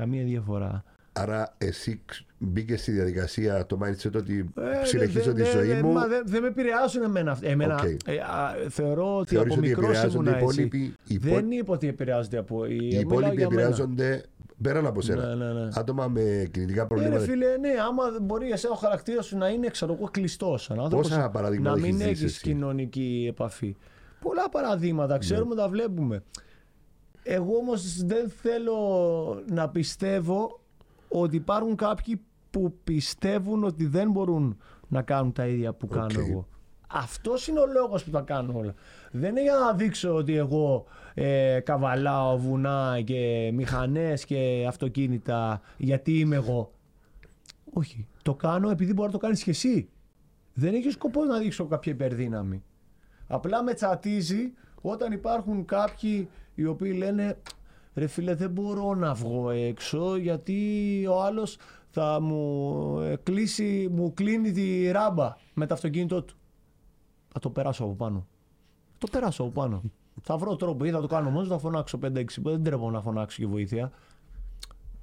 καμία διαφορά. Άρα εσύ μπήκες στη διαδικασία το mindset ότι Ε, συνεχίζω δεν- τη δεν- ζωή δεν- μου. μα Δεν δεν με επηρεάζουν εμένα. αυτά. εμένα Οκ. ε, α, θεωρώ ότι Θεωρείς από ότι μικρός επηρεάζονται ήμουνα οι έτσι. υπόλοιποι- οι υπό- Δεν είπα ότι επηρεάζονται από. Οι μιλάω υπόλοιποι για μένα. επηρεάζονται πέραν από σένα. Ναι, ναι, ναι. Άτομα με κινητικά Ε, προβλήματα. ρε φίλε, ναι, άμα μπορεί εσένα ο χαρακτήρας σου να είναι ξέρω εγώ κλειστός. Πόσα παραδείγματα Να μην έχεις ζήσει έχεις εσύ; κοινωνική επαφή. Πολλά παραδείγματα, ξέρουμε, τα βλέπουμε. Εγώ όμως δεν θέλω να πιστεύω ότι υπάρχουν κάποιοι που πιστεύουν ότι δεν μπορούν να κάνουν τα ίδια που κάνω Οκ. εγώ. Αυτός είναι ο λόγος που τα κάνω όλα. Δεν είναι για να δείξω ότι εγώ ε, καβαλάω βουνά και μηχανές και αυτοκίνητα γιατί είμαι εγώ. Όχι. Το κάνω επειδή μπορεί να το κάνεις και εσύ. Δεν έχει σκοπό να δείξω κάποια υπερδύναμη. Απλά με τσατίζει όταν υπάρχουν κάποιοι οι οποίοι λένε ρε φίλε δεν μπορώ να βγω έξω γιατί ο άλλος θα μου ε, κλείσει, μου κλείνει τη ράμπα με το αυτοκίνητό του. Θα το περάσω από πάνω. Το περάσω από πάνω. θα βρω τρόπο ή θα το κάνω μόνος, θα φωνάξω 5-6. Δεν τρέπω να φωνάξω και βοήθεια.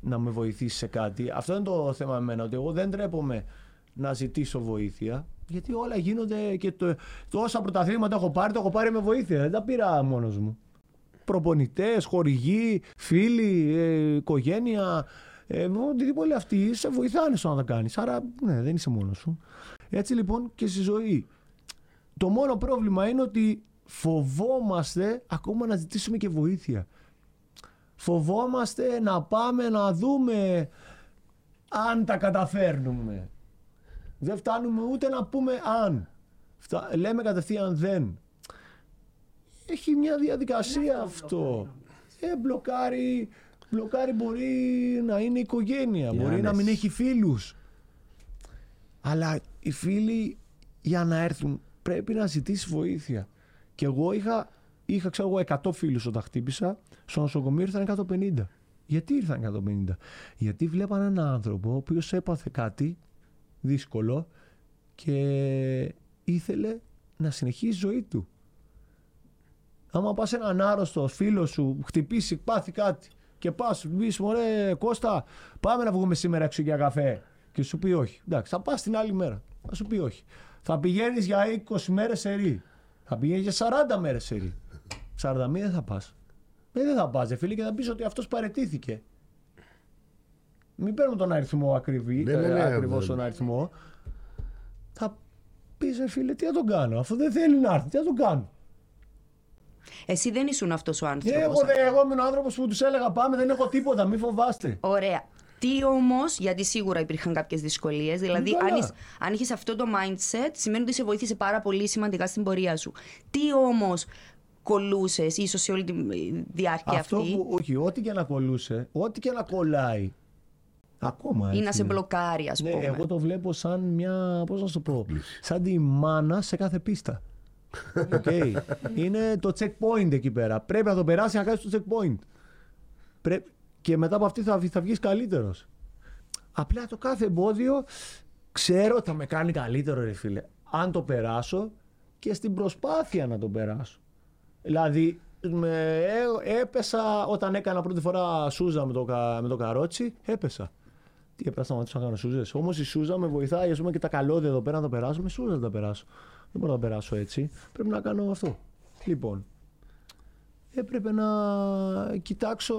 Να με βοηθήσει σε κάτι. Αυτό είναι το θέμα με εμένα, ότι εγώ δεν τρέπομαι να ζητήσω βοήθεια. Γιατί όλα γίνονται και το, τόσα πρωταθλήματα έχω πάρει, το έχω πάρει με βοήθεια. Δεν τα πήρα μόνος μου. Προπονητές, χορηγοί, φίλοι, ε, οικογένεια, ε, οτιδήποτε αυτοί σε βοηθάνε στο να τα κάνεις. Άρα, ναι, δεν είσαι μόνος σου. Έτσι λοιπόν και στη ζωή. Το μόνο πρόβλημα είναι ότι φοβόμαστε ακόμα να ζητήσουμε και βοήθεια. Φοβόμαστε να πάμε να δούμε αν τα καταφέρνουμε. Δεν φτάνουμε ούτε να πούμε αν. Λέμε κατευθείαν δεν. Έχει μια διαδικασία αυτό. Ε, μπλοκάρει, μπλοκάρει μπορεί να είναι οικογένεια, μπορεί να μην έχει φίλους. Αλλά οι φίλοι για να έρθουν πρέπει να ζητήσει βοήθεια. Και εγώ είχα, είχα ξέρω εγώ 100 φίλους όταν χτύπησα, στο νοσοκομείο ήρθαν 150. Γιατί ήρθαν 150. Γιατί βλέπαν έναν άνθρωπο ο οποίος έπαθε κάτι δύσκολο και ήθελε να συνεχίσει η ζωή του. Άμα πας έναν άρρωστο φίλο σου, χτυπήσει, πάθει κάτι και πας, σου πεις, μωρέ Κώστα, πάμε να βγούμε σήμερα έξω για καφέ. Και σου πει όχι. Εντάξει, θα πας την άλλη μέρα. Θα σου πει όχι. Θα πηγαίνεις για 20 μέρες σε ρί. Θα πηγαίνεις για 40 μέρες σε ρί. 41 δεν θα πας. Ε, δεν θα πας, φίλε, και θα πεις ότι αυτός παρετήθηκε. Μην παίρνουμε τον αριθμό ακριβή, Ναι, ναι, ε, ναι, ακριβώς ναι. τον αριθμό. Θα πεις, «Ε, φίλε, τι θα τον κάνω, αφού δεν θέλει να έρθει, τι θα τον κάνω. Εσύ δεν ήσουν αυτός ο Ε, άνθρωπος. εγώ, δεν- εγώ είμαι ο άνθρωπος που τους έλεγα πάμε, δεν έχω τίποτα, μην φοβάστε. Ωραία. Τι όμως, γιατί σίγουρα υπήρχαν κάποιες δυσκολίες. Δηλαδή, Καλά. αν, είσαι- αν είχες αυτό το mindset, σημαίνει ότι σε βοήθησε πάρα πολύ σημαντικά στην πορεία σου. Τι όμως κολλούσες, ίσως σε όλη τη διάρκεια Αυτό αυτή, που, όχι, ό,τι και να κολλούσε, ό,τι και να κολλάει. Ακόμα ή έτσι να σε είναι. μπλοκάρει, ας Ναι, πούμε. εγώ το βλέπω σαν μια, πώς να σου το πω, σαν τη μάνα σε κάθε πίστα. Οκ. Είναι το checkpoint εκεί πέρα. Πρέπει να το περάσει να κάνει το checkpoint. Πρέπει... Και μετά από αυτή θα, θα βγεις καλύτερος. Απλά το κάθε εμπόδιο ξέρω ότι θα με κάνει καλύτερο, ρε φίλε. Αν το περάσω και στην προσπάθεια να το περάσω. Δηλαδή, με, ε, έπεσα όταν έκανα πρώτη φορά σούζα με το, κα- με το καρότσι, έπεσα. Τι έπρεπε να σταματήσω να κάνω σούζες. Όμως η σούζα με βοηθάει, ας πούμε, και τα καλώδια εδώ πέρα να τα περάσω. Με σούζα να τα περάσω. Δεν μπορώ να τα περάσω έτσι. Πρέπει να κάνω αυτό. Λοιπόν, έπρεπε να κοιτάξω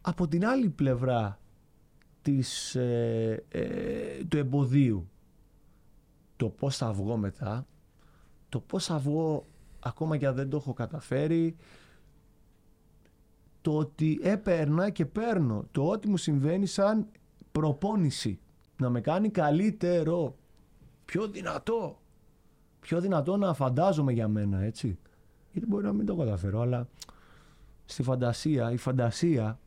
από την άλλη πλευρά της, ε, ε, του εμποδίου. Το πώς θα βγω μετά, το πώς θα βγω ακόμα και αν δεν το έχω καταφέρει, το ότι έπαιρνα και παίρνω, το ότι μου συμβαίνει σαν προπόνηση, να με κάνει καλύτερο, πιο δυνατό, πιο δυνατό να φαντάζομαι για μένα, έτσι. Γιατί μπορεί να μην το καταφέρω, αλλά στη φαντασία, η φαντασία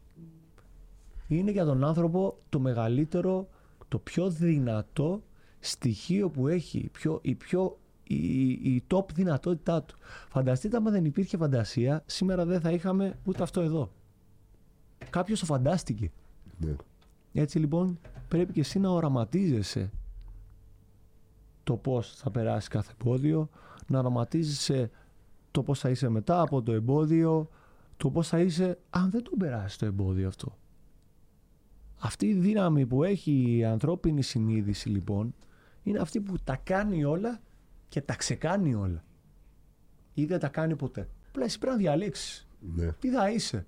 είναι για τον άνθρωπο το μεγαλύτερο, το πιο δυνατό στοιχείο που έχει, η πιο, η, πιο, η, η top δυνατότητά του. Φανταστείτε άμα δεν υπήρχε φαντασία, σήμερα δεν θα είχαμε ούτε αυτό εδώ. Κάποιος το φαντάστηκε. Ναι. Έτσι λοιπόν πρέπει και εσύ να οραματίζεσαι το πώς θα περάσει κάθε εμπόδιο, να οραματίζεσαι το πώς θα είσαι μετά από το εμπόδιο, το πώς θα είσαι αν δεν τον περάσει το εμπόδιο αυτό. Αυτή η δύναμη που έχει η ανθρώπινη συνείδηση λοιπόν είναι αυτή που τα κάνει όλα και τα ξεκάνει όλα. Ή δεν τα κάνει ποτέ. Απλά εσύ πρέπει να διαλέξεις. Ναι. Τι θα είσαι;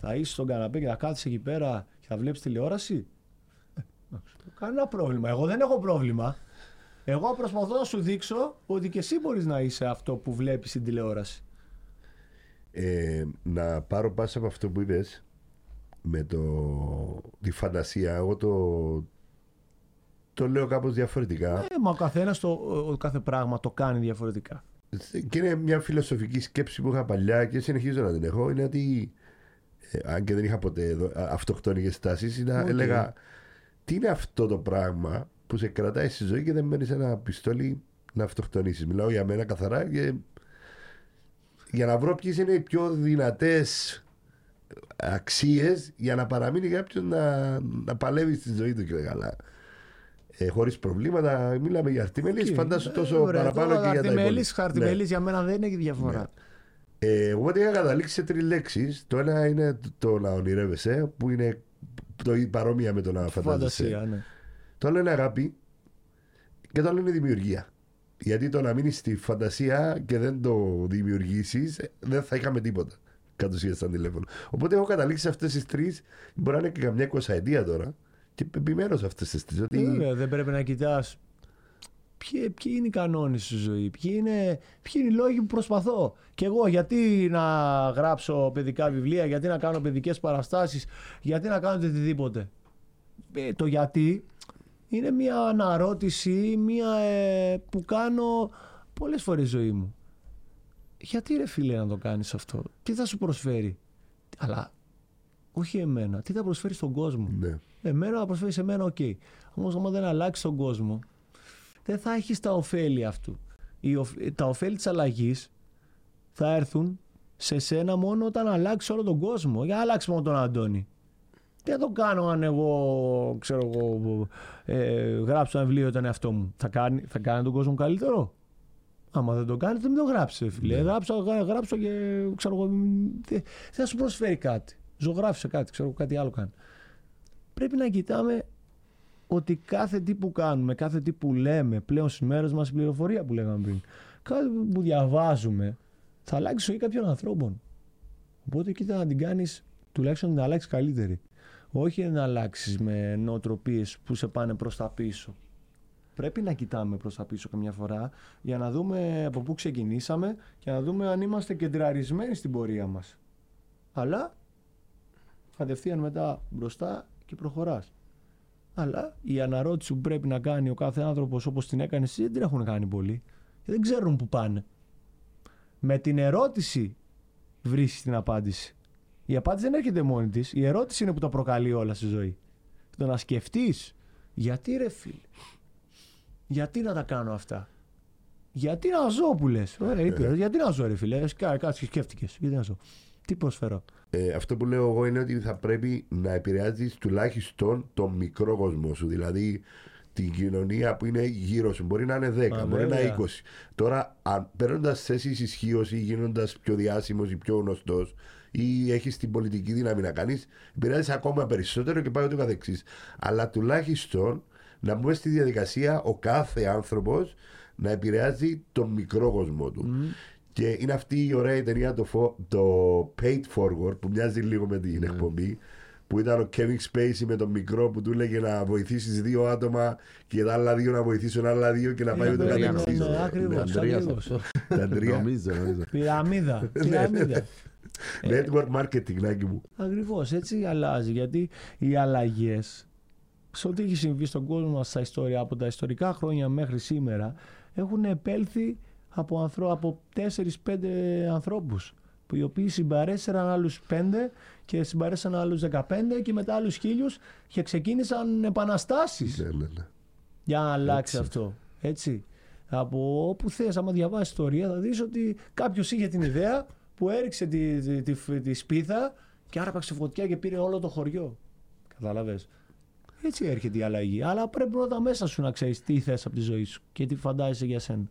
Θα είσαι στον καναπέ και θα κάθεσαι εκεί πέρα και θα βλέπεις τηλεόραση; Ε, εντάξει, Κανένα πρόβλημα. Εγώ δεν έχω πρόβλημα. Εγώ προσπαθώ να σου δείξω ότι και εσύ μπορείς να είσαι αυτό που βλέπεις στην τηλεόραση. Ε, να πάρω πάσα από αυτό που είπες με το, τη φαντασία. Εγώ το, το λέω κάπως διαφορετικά. Ε, μα ο καθένας το, ο κάθε πράγμα το κάνει διαφορετικά. Και είναι μια φιλοσοφική σκέψη που είχα παλιά και συνεχίζω να την έχω. Είναι ότι, ε, αν και δεν είχα ποτέ εδώ, α- αυτοκτονικές τάσεις, είναι, Οκ. έλεγα τι είναι αυτό το πράγμα που σε κρατάει στη ζωή και δεν μένει ένα πιστόλι να αυτοκτονήσεις. Μιλάω για μένα καθαρά και για να βρω ποιες είναι οι πιο δυνατές αξίες για να παραμείνει κάποιος να, να παλεύει στη ζωή του και καλά. Ε, Χωρίς προβλήματα, μιλάμε για αρτιμελείς. Φαντάσου τόσο παραπάνω και για τα Αρτιμελής, υπόλοιπα. αρτιμελής Ναι. για μένα δεν έχει διαφορά. Ε, εγώ είχα καταλήξει σε τρεις λέξεις. Το ένα είναι το να ονειρεύεσαι, που είναι το παρόμοια με το να φαντάζεσαι. Φαντασία, ναι. Το άλλο είναι αγάπη και το άλλο είναι δημιουργία. Γιατί το να μείνεις στη φαντασία και δεν το δημιουργήσεις, δεν θα είχαμε τίποτα. Κατ' ουσίαν στα τηλέφωνο. Οπότε έχω καταλήξει σε αυτές τις τρεις, μπορεί να είναι και καμιά εικοσαετία τώρα, και επιμένω σε αυτές τις τρεις. Ε, Ότι Βέβαια, δεν πρέπει να κοιτάς. Ποιοι, ποιοι είναι οι κανόνες στη ζωή, ποιοι είναι, ποιοι είναι οι λόγοι που προσπαθώ. Και εγώ γιατί να γράψω παιδικά βιβλία, γιατί να κάνω παιδικές παραστάσεις, γιατί να κάνω οτιδήποτε. Ε, το γιατί είναι μια αναρώτηση μια, ε, που κάνω πολλές φορές στη ζωή μου. Γιατί ρε φίλε να το κάνεις αυτό, τι θα σου προσφέρει; Αλλά όχι εμένα, τι θα προσφέρει στον κόσμο; ναι. Εμένα να προσφέρεις σε μένα, οκ. Όμως, άμα δεν αλλάξει τον κόσμο, δεν θα έχεις τα ωφέλη αυτού. Οι οφ- τα ωφέλη της αλλαγής θα έρθουν σε σένα μόνο όταν αλλάξεις όλο τον κόσμο. Για να αλλάξει μόνο τον Αντώνη. Τι θα το κάνω αν εγώ, ξέρω εγώ, ε, γράψω ένα βιβλίο για τον εαυτό μου. Θα κάνει, θα κάνει τον κόσμο καλύτερο; Άμα δεν το κάνει, δεν το γράψεις, φίλε. Γράψω, γρα- γράψω και ξέρω εγώ, δεν δεν θα σου προσφέρει κάτι. Ζωγράφησε κάτι, ξέρω εγώ, κάτι άλλο κάνει πρέπει να κοιτάμε ότι κάθε τι που κάνουμε, κάθε τι που λέμε πλέον στις μέρες μας, η πληροφορία που λέγαμε πριν, κάθε που διαβάζουμε, θα αλλάξει η ζωή κάποιων ανθρώπων. Οπότε κοίτα να την κάνεις, τουλάχιστον να την αλλάξει καλύτερη. Όχι να αλλάξεις με νοοτροπίες που σε πάνε προς τα πίσω. Πρέπει να κοιτάμε προς τα πίσω καμιά φορά για να δούμε από πού ξεκινήσαμε και να δούμε αν είμαστε κεντραρισμένοι στην πορεία μας. Αλλά κατευθείαν μετά μπροστά και προχωράς. Αλλά η αναρώτηση που πρέπει να κάνει ο κάθε άνθρωπος όπως την έκανες εσύ δεν την έχουν κάνει πολλοί. Και δεν ξέρουν που πάνε. Με την ερώτηση βρίσκεις την απάντηση. Η απάντηση δεν έρχεται μόνη της. Η ερώτηση είναι που τα προκαλεί όλα στη ζωή. Το να σκεφτείς γιατί ρε φίλε. Γιατί να τα κάνω αυτά; Γιατί να ζω που λες; Ωραία, είπε, γιατί να ζω ρε φίλε; Ε, κα- Κάτσε και σκέφτηκες. Γιατί να ζω; Τι προσφέρω; Ε, αυτό που λέω εγώ είναι ότι θα πρέπει να επηρεάζεις τουλάχιστον τον μικρό κόσμο σου. Δηλαδή την κοινωνία που είναι γύρω σου. Μπορεί να είναι 10, Μα, μπορεί να είναι βέβαια. 20. Τώρα, παίρνοντας θέσεις ισχύως ή γίνοντας πιο διάσημος ή πιο γνωστός ή έχεις την πολιτική δύναμη να κάνεις, επηρεάζεις ακόμα περισσότερο και πάει ούτω καθεξής. Αλλά τουλάχιστον να μπούμε στη διαδικασία ο κάθε άνθρωπος να επηρεάζει τον μικρό κόσμο του. Και είναι αυτή η ωραία ταινία το, φο- το Paid Forward που μοιάζει λίγο με την εκπομπή που ήταν ο Kevin Spacey με τον μικρό που του έλεγε να βοηθήσεις δύο άτομα και τα άλλα δύο να βοηθήσουν άλλα δύο και να πάει ούτω Ναι, ναι, καθεξής. ναι, ακριβώς, Ναι, Ανδρέας ακριβώς. αυτό. Τα τρία. Νομίζω, νομίζω. Πυραμίδα. Πυραμίδα. Network marketing, Νάκη μου. Ακριβώς έτσι αλλάζει. Γιατί οι αλλαγές σε ό,τι έχει συμβεί στον κόσμο μας στα ιστορία, από τα ιστορικά χρόνια μέχρι σήμερα, έχουν επέλθει από, ανθρω... από 4-5 ανθρώπους που οι οποίοι συμπαρέσυραν άλλους 5 και συμπαρέσυραν άλλους 15 και μετά άλλους χίλιους και ξεκίνησαν επαναστάσεις Ναι, ναι, ναι. για να αλλάξει Έτσι. αυτό. Έτσι. Από όπου θες, άμα διαβάσεις ιστορία, θα δεις ότι κάποιος είχε την ιδέα που έριξε τη, τη, τη, τη σπίθα και άρπαξε φωτιά και πήρε όλο το χωριό. Κατάλαβες. Έτσι έρχεται η αλλαγή. Αλλά πρέπει πρώτα μέσα σου να ξέρεις τι θες από τη ζωή σου και τι φαντάζεσαι για σένα.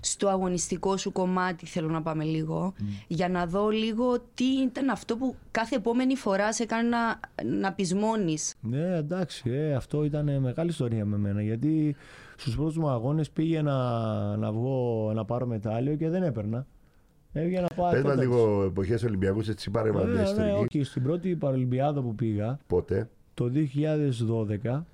στο αγωνιστικό σου κομμάτι θέλω να πάμε λίγο για να δω λίγο τι ήταν αυτό που κάθε επόμενη φορά σε έκανε να, να πεισμώνεις. Ναι, εντάξει, ε, αυτό ήταν μεγάλη ιστορία με μένα. Γιατί στους πρώτους μου αγώνες πήγε να, να βγω να πάρω μετάλλιο και δεν έπαιρνα. Έβγαινα να πάω. Πες μας τέταρτος. λίγο εποχές Ολυμπιακούς έτσι πάρε μας μια Ναι, ναι, ιστορική. όχι. Στην πρώτη Παρολυμπιάδα που πήγα, Πότε, το 2012,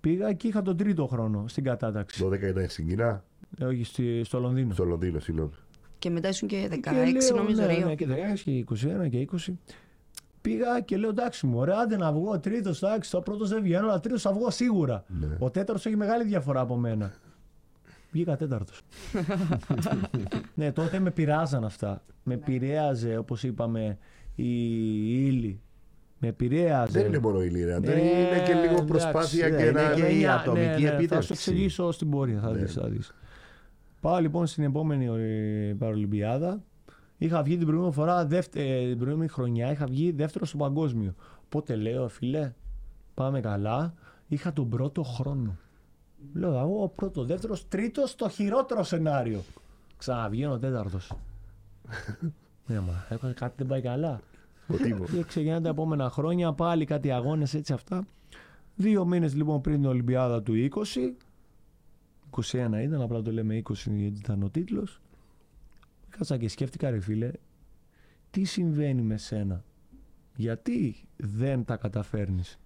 πήγα και είχα τον τρίτο χρόνο στην κατάταξη. 12 ήταν στην Κίνα, Ε, όχι, στη- στο Λονδίνο. στο Λονδίνο, συγγνώμη. Και μετά ήσουν και 16 Και λέω, νομίζω ναι, Ρίο. ναι, και 16 και 21 και 20. Πήγα και λέω εντάξει μου, ωραία, άντε να βγω τρίτος, εντάξει, το πρώτος δεν βγαίνω, αλλά τρίτος θα βγω σίγουρα. Ναι. Ο τέταρτος έχει μεγάλη διαφορά από μένα. Βγήκα τέταρτος. ναι, τότε με πειράζαν αυτά. Με επηρέαζε, όπως είπαμε, η ύλη. Με επηρέαζε. Δεν είναι μόνο η Λύρα, Ναι, είναι και λίγο εντάξει, προσπάθεια ναι, και είναι να... και η μια- ατομική Θα επίτευξη. σου εξηγήσω στην πορεία, θα Ναι. δεις, θα δεις. Πάω λοιπόν στην επόμενη ε, Παρολυμπιάδα Είχα βγει την προηγούμενη φορά, δεύτε, ε, την προηγούμενη χρονιά, είχα βγει δεύτερο στο παγκόσμιο. Οπότε λέω, φίλε, πάμε καλά. Είχα τον πρώτο χρόνο. Λέω, εγώ πρώτος, δεύτερος, τρίτος, το χειρότερο σενάριο. Ξαναβγαίνω τέταρτος. ναι, μα έχω- κάτι δεν πάει καλά. Ο τύπο. Και ξεκινάνε τα επόμενα χρόνια πάλι κάτι αγώνες έτσι αυτά. Δύο μήνες λοιπόν πριν την Ολυμπιάδα του 20, 21 ήταν, απλά το λέμε 20 γιατί ήταν ο τίτλος. Κάτσα και σκέφτηκα, ρε φίλε, τι συμβαίνει με σένα; Γιατί δεν τα καταφέρνεις;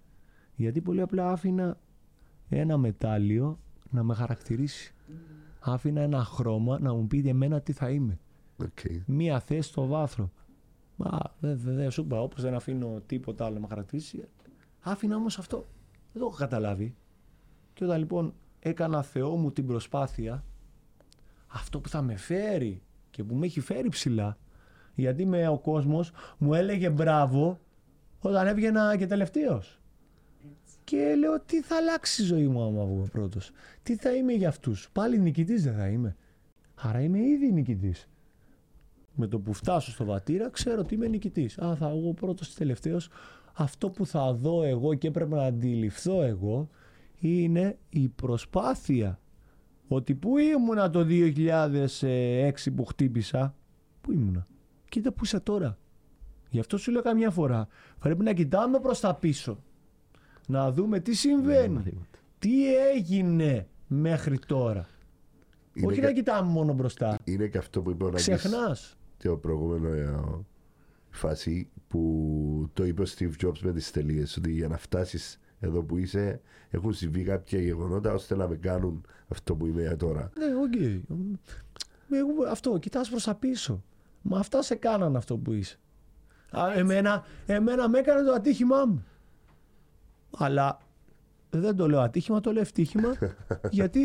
Γιατί πολύ απλά άφηνα ένα μετάλλιο να με χαρακτηρίσει. Άφηνα ένα χρώμα να μου πει εμένα τι θα είμαι Οκ. μία θέση στο βάθρο. Μα δεν δε, δε, σου είπα, όπως δεν αφήνω τίποτα άλλο να με χαρακτηρίσει. Άφηνα όμως αυτό. Δεν το έχω καταλάβει. Και όταν λοιπόν έκανα Θεό μου την προσπάθεια, αυτό που θα με φέρει και που με έχει φέρει ψηλά, γιατί με ο κόσμος μου έλεγε μπράβο όταν έβγαινα και τελευταίος. Και λέω τι θα αλλάξει η ζωή μου άμα βγω πρώτος; Τι θα είμαι για αυτούς; Πάλι νικητής δεν θα είμαι. Άρα είμαι ήδη νικητής με το που φτάσω στο βατήρα, ξέρω ότι είμαι νικητής. Α, θα βγω πρώτος ή τελευταίος. Αυτό που θα δω εγώ και έπρεπε να αντιληφθώ εγώ είναι η προσπάθεια. Ότι πού ήμουνα το 2006 που χτύπησα, πού ήμουνα; Κοίτα που είσαι τώρα. Γι' αυτό σου λέω καμιά φορά. Πρέπει να κοιτάμε προς τα πίσω. Να δούμε τι συμβαίνει. μαθήματα. Τι έγινε μέχρι τώρα. Είναι Όχι κα- να κοιτάμε μόνο μπροστά. Είναι και αυτό που είπε ο Νάκης Ξεχνάς. το προηγούμενο ε, φάση που το είπε ο Steve Jobs με τις τελείες ότι για να φτάσεις εδώ που είσαι έχουν συμβεί κάποια γεγονότα ώστε να με κάνουν αυτό που είμαι τώρα. Ναι, οκ. Εγώ Αυτό, κοιτάς προς τα πίσω. Μα αυτά σε κάναν αυτό που είσαι. Α, εμένα, εμένα με έκανε το ατύχημά μου. Αλλά δεν το λέω ατύχημα, το λέω ευτύχημα. γιατί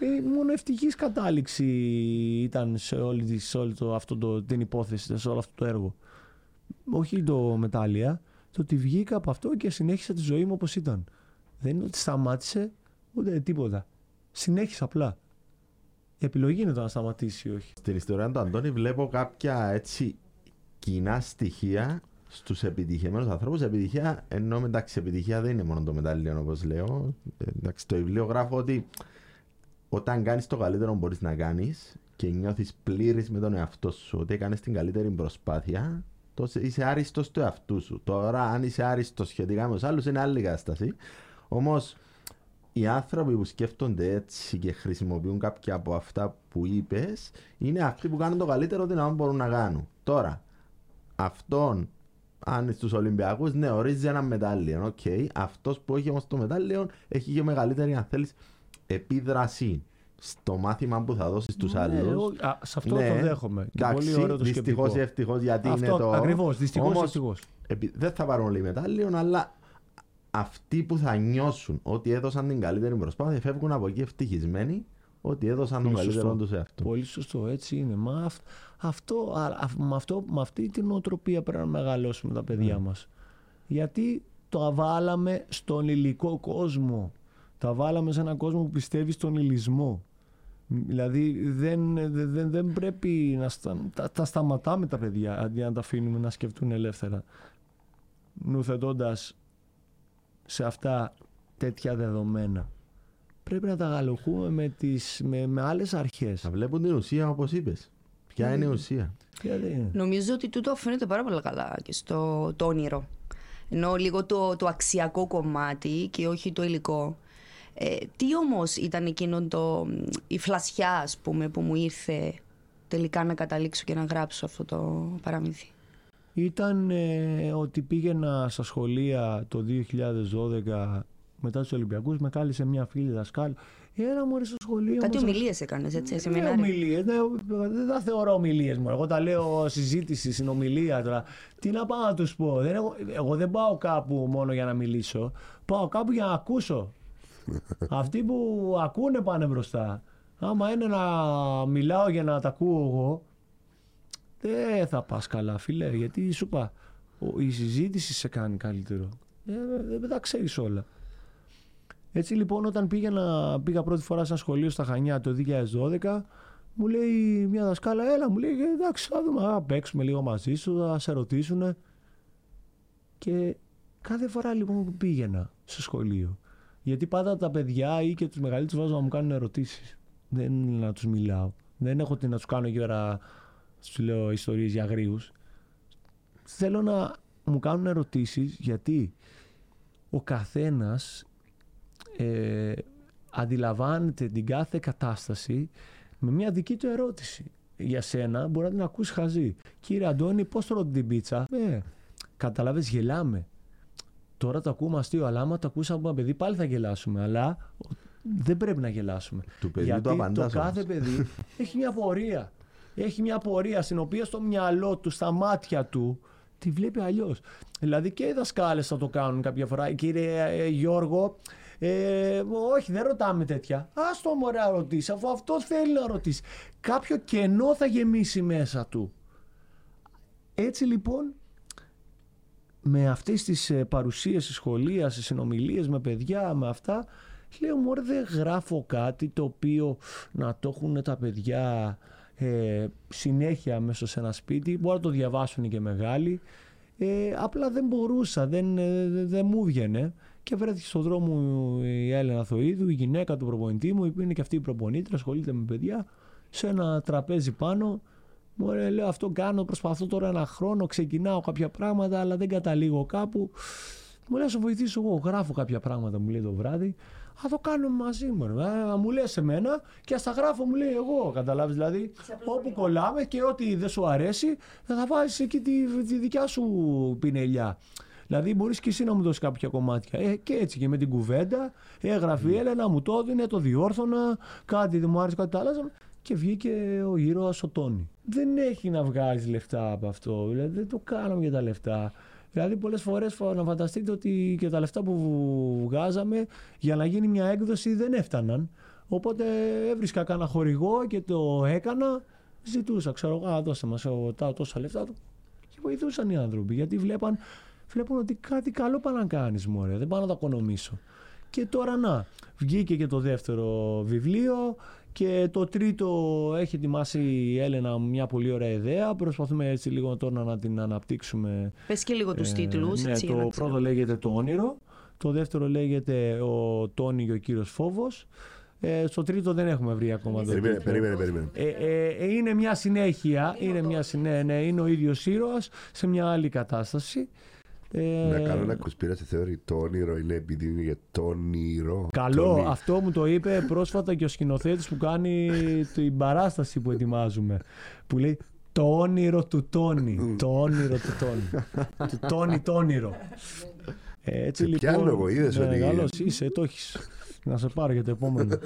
ε, μόνο ευτυχής κατάληξη ήταν σε όλη, τη- σε όλη το, αυτό το, την υπόθεση, σε όλο αυτό το έργο. Όχι το μετάλλια, το ότι βγήκα από αυτό και συνέχισα τη ζωή μου όπως ήταν. Δεν είναι ότι σταμάτησε ούτε τίποτα. Συνέχισα απλά. Η επιλογή είναι το να σταματήσει ή όχι. Στην ιστορία του Αντώνη βλέπω κάποια έτσι κοινά στοιχεία στους επιτυχημένους ανθρώπους. Επιτυχία, ενώ εντάξει, επιτυχία δεν είναι μόνο το μετάλλιο όπως λέω. Ε, Εντάξει, το βιβλίο γράφω ότι όταν κάνεις το καλύτερο που μπορείς να κάνεις και νιώθεις πλήρης με τον εαυτό σου ότι έκανες την καλύτερη προσπάθεια, τότε είσαι άριστος στο εαυτού σου. Τώρα, αν είσαι άριστος σχετικά με τους άλλους, είναι άλλη κατάσταση. Όμως, οι άνθρωποι που σκέφτονται έτσι και χρησιμοποιούν κάποια από αυτά που είπες, είναι αυτοί που κάνουν το καλύτερο δυνατόν μπορούν να κάνουν. Τώρα, αυτόν, αν στους Ολυμπιακούς, ναι, ορίζει ένα μετάλλιο. Οκ. Αυτός που έχει όμως το μετάλλιο έχει και μεγαλύτερη, αν θέλεις, επίδραση στο μάθημα που θα δώσει στους Ναι, άλλους. εγώ, α, σε αυτό το δέχομαι. Και πολύ ωραίο το Δυστυχώς ή σκεπτικό. ευτυχώς γιατί Αυτό είναι το. ακριβώς, δυστυχώς ή Όμως, ευτυχώς. επει- δεν θα πάρουν όλοι μετάλλιο, αλλά αυτοί που θα νιώσουν ότι έδωσαν την καλύτερη προσπάθεια φεύγουν από εκεί ευτυχισμένοι ότι έδωσαν τον Πολύ καλύτερο σωστό. του σε αυτό. Πολύ σωστό, έτσι είναι. Μα αυ- αυτό, α, α- με, αυτό, με αυτή την οτροπία πρέπει να μεγαλώσουμε τα παιδιά Ναι. μας. Γιατί το βάλαμε στον υλικό κόσμο. Τα βάλαμε σε έναν κόσμο που πιστεύει στον υλισμό. Δηλαδή δεν, δεν, δεν, δεν πρέπει να στα, τα, τα σταματάμε τα παιδιά αντί να τα αφήνουμε να σκεφτούν ελεύθερα. Νουθετώντας σε αυτά τέτοια δεδομένα. Πρέπει να τα γαλοχούμε με, τις, με, με άλλες αρχές. Θα βλέπουν την ουσία όπως είπες. Ποια είναι η ουσία; Γιατί- Νομίζω ότι τούτο φαίνεται πάρα πολύ καλά και στο το όνειρο. Ενώ λίγο το, το αξιακό κομμάτι και όχι το υλικό. Ε, τι όμως ήταν εκείνο το, η φλασιά ας πούμε που μου ήρθε τελικά να καταλήξω και να γράψω αυτό το παραμύθι; Ήταν ε, ότι πήγαινα στα σχολεία το 2012 μετά τους Ολυμπιακούς, με κάλεσε μια φίλη δασκάλ. Έλα μωρέ στο σχολείο Κάτι μας, ομιλίες έκανες έτσι, Ναι, σεμινάρια. ομιλίες, ναι, δεν τα θεωρώ ομιλίες μου. Εγώ τα λέω συζήτηση, συνομιλία τώρα. Τι να πάω να τους πω. Δεν, εγώ, εγώ δεν πάω κάπου μόνο για να μιλήσω. Πάω κάπου για να ακούσω. Αυτοί που ακούνε πάνε μπροστά. Άμα είναι να μιλάω για να τα ακούω εγώ, δεν θα πας καλά, φίλε. Γιατί σου είπα, ο- η συζήτηση σε κάνει καλύτερο. Ε, δεν τα ξέρεις όλα. Έτσι λοιπόν όταν πήγαινα, πήγα πρώτη φορά σε ένα σχολείο στα Χανιά το 2012 Μου λέει μια δασκάλα, έλα, μου λέει, εντάξει, θα δούμε, θα παίξουμε λίγο μαζί σου, θα σε ρωτήσουν. Και κάθε φορά λοιπόν που πήγαινα στο σχολείο, γιατί πάντα τα παιδιά ή και τους μεγαλύτερους βάζω να μου κάνουν ερωτήσεις. Δεν είναι να τους μιλάω. Δεν έχω τι να τους κάνω εκεί πέρα, τους λέω ιστορίες για αγρίους. Θέλω να μου κάνουν ερωτήσεις γιατί ο καθένας ε, αντιλαμβάνεται την κάθε κατάσταση με μια δική του ερώτηση. Για σένα μπορεί να την ακούσεις χαζή. Κύριε Αντώνη, πώς τρώω την πίτσα; Ε, καταλάβει, γελάμε. Τώρα το ακούμε αστείο, αλλά άμα το ακούσαμε από ένα παιδί πάλι θα γελάσουμε. Αλλά δεν πρέπει να γελάσουμε. Του παιδιού Γιατί το απαντάς κάθε όμως. παιδί έχει μια πορεία. Έχει μια πορεία στην οποία στο μυαλό του, στα μάτια του, τη βλέπει αλλιώς. Δηλαδή και οι δασκάλες θα το κάνουν κάποια φορά. Κύριε ε, Γιώργο, ε, όχι, δεν ρωτάμε τέτοια. Α το μωρέ να ρωτήσει, αφού αυτός θέλει να ρωτήσει. Κάποιο κενό θα γεμίσει μέσα του. Έτσι λοιπόν, με αυτές τις ε, παρουσίες στη σχολεία, σε συνομιλίες με παιδιά, με αυτά, λέω μωρέ δεν γράφω κάτι το οποίο να το έχουν τα παιδιά ε, συνέχεια μέσα σε ένα σπίτι, μπορεί να το διαβάσουν και μεγάλοι. Ε, απλά δεν μπορούσα, δεν, ε, δεν μου βγαινε και βρέθηκε στον δρόμο η Έλενα Θοίδου, η γυναίκα του προπονητή μου, που είναι και αυτή η προπονήτρια, ασχολείται με παιδιά, σε ένα τραπέζι πάνω. Μου λέω αυτό κάνω, προσπαθώ τώρα ένα χρόνο, ξεκινάω κάποια πράγματα, αλλά δεν καταλήγω κάπου. Μου λέει, «Θα σου βοηθήσω εγώ. Γράφω κάποια πράγματα, μου λέει το βράδυ. Θα το κάνουμε μαζί μου. ρε. Α, μου λες εμένα και ας τα γράφω, μου λέει εγώ. Καταλάβεις δηλαδή. Όπου κολλάμε και ό,τι δεν σου αρέσει, θα βάζεις εκεί τη, τη δικιά σου πινελιά. Δηλαδή, μπορείς και εσύ να μου δώσεις κάποια κομμάτια. Ε, και έτσι και με την κουβέντα, έγραφε η Έλενα, μου το έδινε, το διόρθωνα, κάτι δεν μου άρεσε, κάτι το άλλαζα. Και βγήκε ο ήρωας ο Τόνι. Δεν έχει να βγάζει λεφτά από αυτό. Δηλαδή, δεν το κάναμε για τα λεφτά. Δηλαδή, πολλές φορές να φανταστείτε ότι και τα λεφτά που βγάζαμε για να γίνει μια έκδοση δεν έφταναν. Οπότε έβρισκα κάνα χορηγό και το έκανα. Ζητούσα, ξέρω εγώ, «Α, δώστε μας τόσα λεφτά του. Και βοηθούσαν οι άνθρωποι γιατί βλέπαν, βλέπουν ότι κάτι καλό πάνε να κάνεις, μωρέ. Δεν πάω να το οικονομήσω. Και τώρα να, βγήκε και το δεύτερο βιβλίο και το τρίτο έχει ετοιμάσει η Έλενα μια πολύ ωραία ιδέα. Προσπαθούμε έτσι λίγο τώρα να την αναπτύξουμε. Πες και λίγο τους Ε, τίτλους. Ναι, έτσι, για το να ξέρω. πρώτο λέγεται Το Όνειρο. Το δεύτερο λέγεται Ο Τόνι και ο Κύριος Φόβος. Ε, στο τρίτο δεν έχουμε βρει ακόμα το Περίμενε, τίτλο. περίμενε, περίμενε. Ε, ε, ε, είναι μια συνέχεια, είναι, μια, συνέ- ναι, είναι ο ίδιος ήρωας σε μια άλλη κατάσταση. Ε, Να κάνω ένα κοσπίραση θεωρεί. Το όνειρο είναι επειδή είναι για το όνειρο. Καλό, Το όνει- αυτό μου το είπε πρόσφατα και ο σκηνοθέτης που κάνει την παράσταση που ετοιμάζουμε. Που λέει το όνειρο του Τόνι. το όνειρο του Τόνι. του Τόνι το όνειρο. Ε, έτσι Σε λοιπόν. πιάνω εγώ, είδες ναι, ότι- Καλός είσαι, το έχεις. Να σε πάρω για το επόμενο.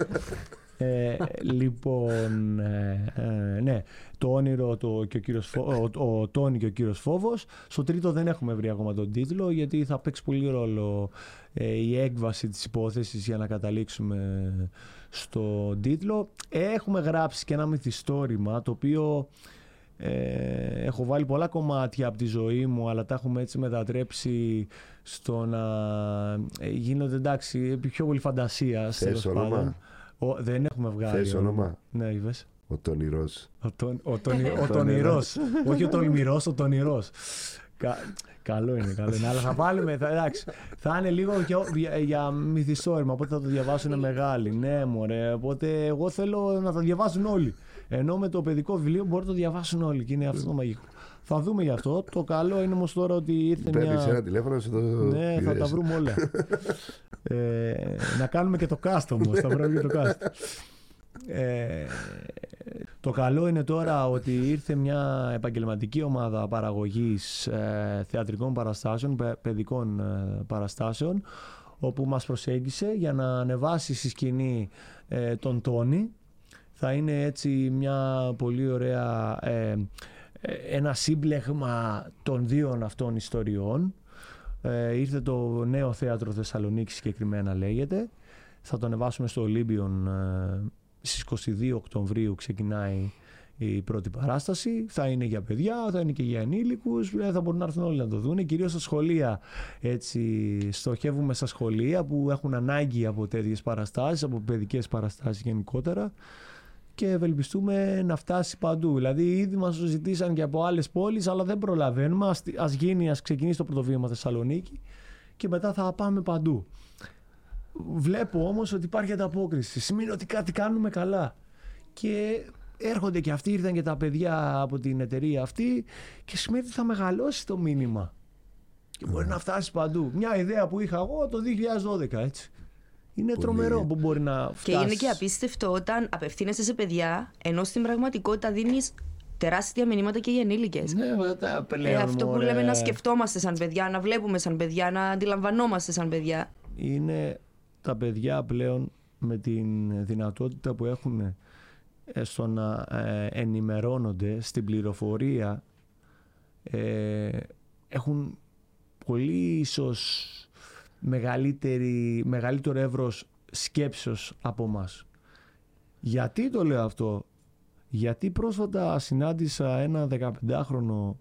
Ε, λοιπόν, ε, ε, ναι, το όνειρο το, και ο, κύριος Φω- ο, ο Τόνι και ο κύριος Φόβος. Στο τρίτο δεν έχουμε βρει ακόμα τον τίτλο γιατί θα παίξει πολύ ρόλο ε, η έκβαση της υπόθεσης για να καταλήξουμε στο τίτλο. Έχουμε γράψει και ένα μυθιστόρημα το οποίο ε, έχω βάλει πολλά κομμάτια από τη ζωή μου αλλά τα έχουμε έτσι μετατρέψει στο να ε, γίνονται εντάξει πιο πολύ φαντασία Θες τέλος όνομα; Πάντων. Ο, δεν έχουμε βγάλει. Θες όνομα; Ναι, είπες. Ο τόνιρος. Ο, τον, ο, τον, ο Ο τονηρός. Όχι ο τολμηρός, ο τονηρός. Κα, καλό είναι, καλό είναι. Αλλά θα βάλουμε, θα, εντάξει, θα είναι λίγο για, για, για μυθιστόρημα, οπότε θα το διαβάσουν μεγάλοι. Ναι, μωρέ, οπότε εγώ θέλω να το διαβάσουν όλοι. Ενώ με το παιδικό βιβλίο μπορεί να το διαβάσουν όλοι και είναι αυτό το μαγικό. Θα δούμε γι' αυτό. Το καλό είναι όμως τώρα ότι ήρθε Παίρνεις ένα μια. τηλέφωνο σε το Ναι, θα τα βρούμε όλα. ε, να κάνουμε και το cast όμως, θα βρούμε και το cast. Ε, το καλό είναι τώρα ότι ήρθε μια επαγγελματική ομάδα παραγωγής ε, θεατρικών παραστάσεων, παι- παιδικών ε, παραστάσεων, όπου μας προσέγγισε για να ανεβάσει στη σκηνή ε, τον Τόνι. Θα είναι έτσι μια πολύ ωραία, ε, ε, ένα σύμπλεγμα των δύο αυτών ιστοριών. Ε, ήρθε το νέο θέατρο Θεσσαλονίκη συγκεκριμένα λέγεται. Θα το ανεβάσουμε στο Ολύμπιον ε, στις 22 Οκτωβρίου ξεκινάει η πρώτη παράσταση. Θα είναι για παιδιά, θα είναι και για ενήλικους, ε, θα μπορούν να έρθουν όλοι να το δουν. Κυρίως στα σχολεία, έτσι, στοχεύουμε στα σχολεία που έχουν ανάγκη από τέτοιες παραστάσεις, από παιδικές παραστάσεις γενικότερα. Και ευελπιστούμε να φτάσει παντού. Δηλαδή, ήδη μας το ζητήσαν και από άλλες πόλεις, αλλά δεν προλαβαίνουμε. Α γίνει, ας ξεκινήσει το πρωτοβήμα Θεσσαλονίκη και μετά θα πάμε παντού. Βλέπω όμως ότι υπάρχει ανταπόκριση. Σημαίνει ότι κάτι κάνουμε καλά. Και έρχονται και αυτοί, ήρθαν και τα παιδιά από την εταιρεία αυτή και σημαίνει ότι θα μεγαλώσει το μήνυμα. Και μπορεί να φτάσει παντού. Μια ιδέα που είχα εγώ το 2012, έτσι. Είναι τρομερό που μπορεί να φτάσει. Και είναι και απίστευτο όταν απευθύνεσαι σε παιδιά, ενώ στην πραγματικότητα δίνεις τεράστια μηνύματα και για ενήλικες. Ναι, τα ε, αυτό που λέμε να σκεφτόμαστε σαν παιδιά, να βλέπουμε σαν παιδιά, να αντιλαμβανόμαστε σαν παιδιά. Είναι τα παιδιά πλέον με την δυνατότητα που έχουν ε, στο να ε, ενημερώνονται στην πληροφορία ε, έχουν πολύ ίσως μεγαλύτερη, μεγαλύτερο εύρος σκέψεως από μας. Γιατί το λέω αυτό; Γιατί πρόσφατα συνάντησα ένα 15χρονο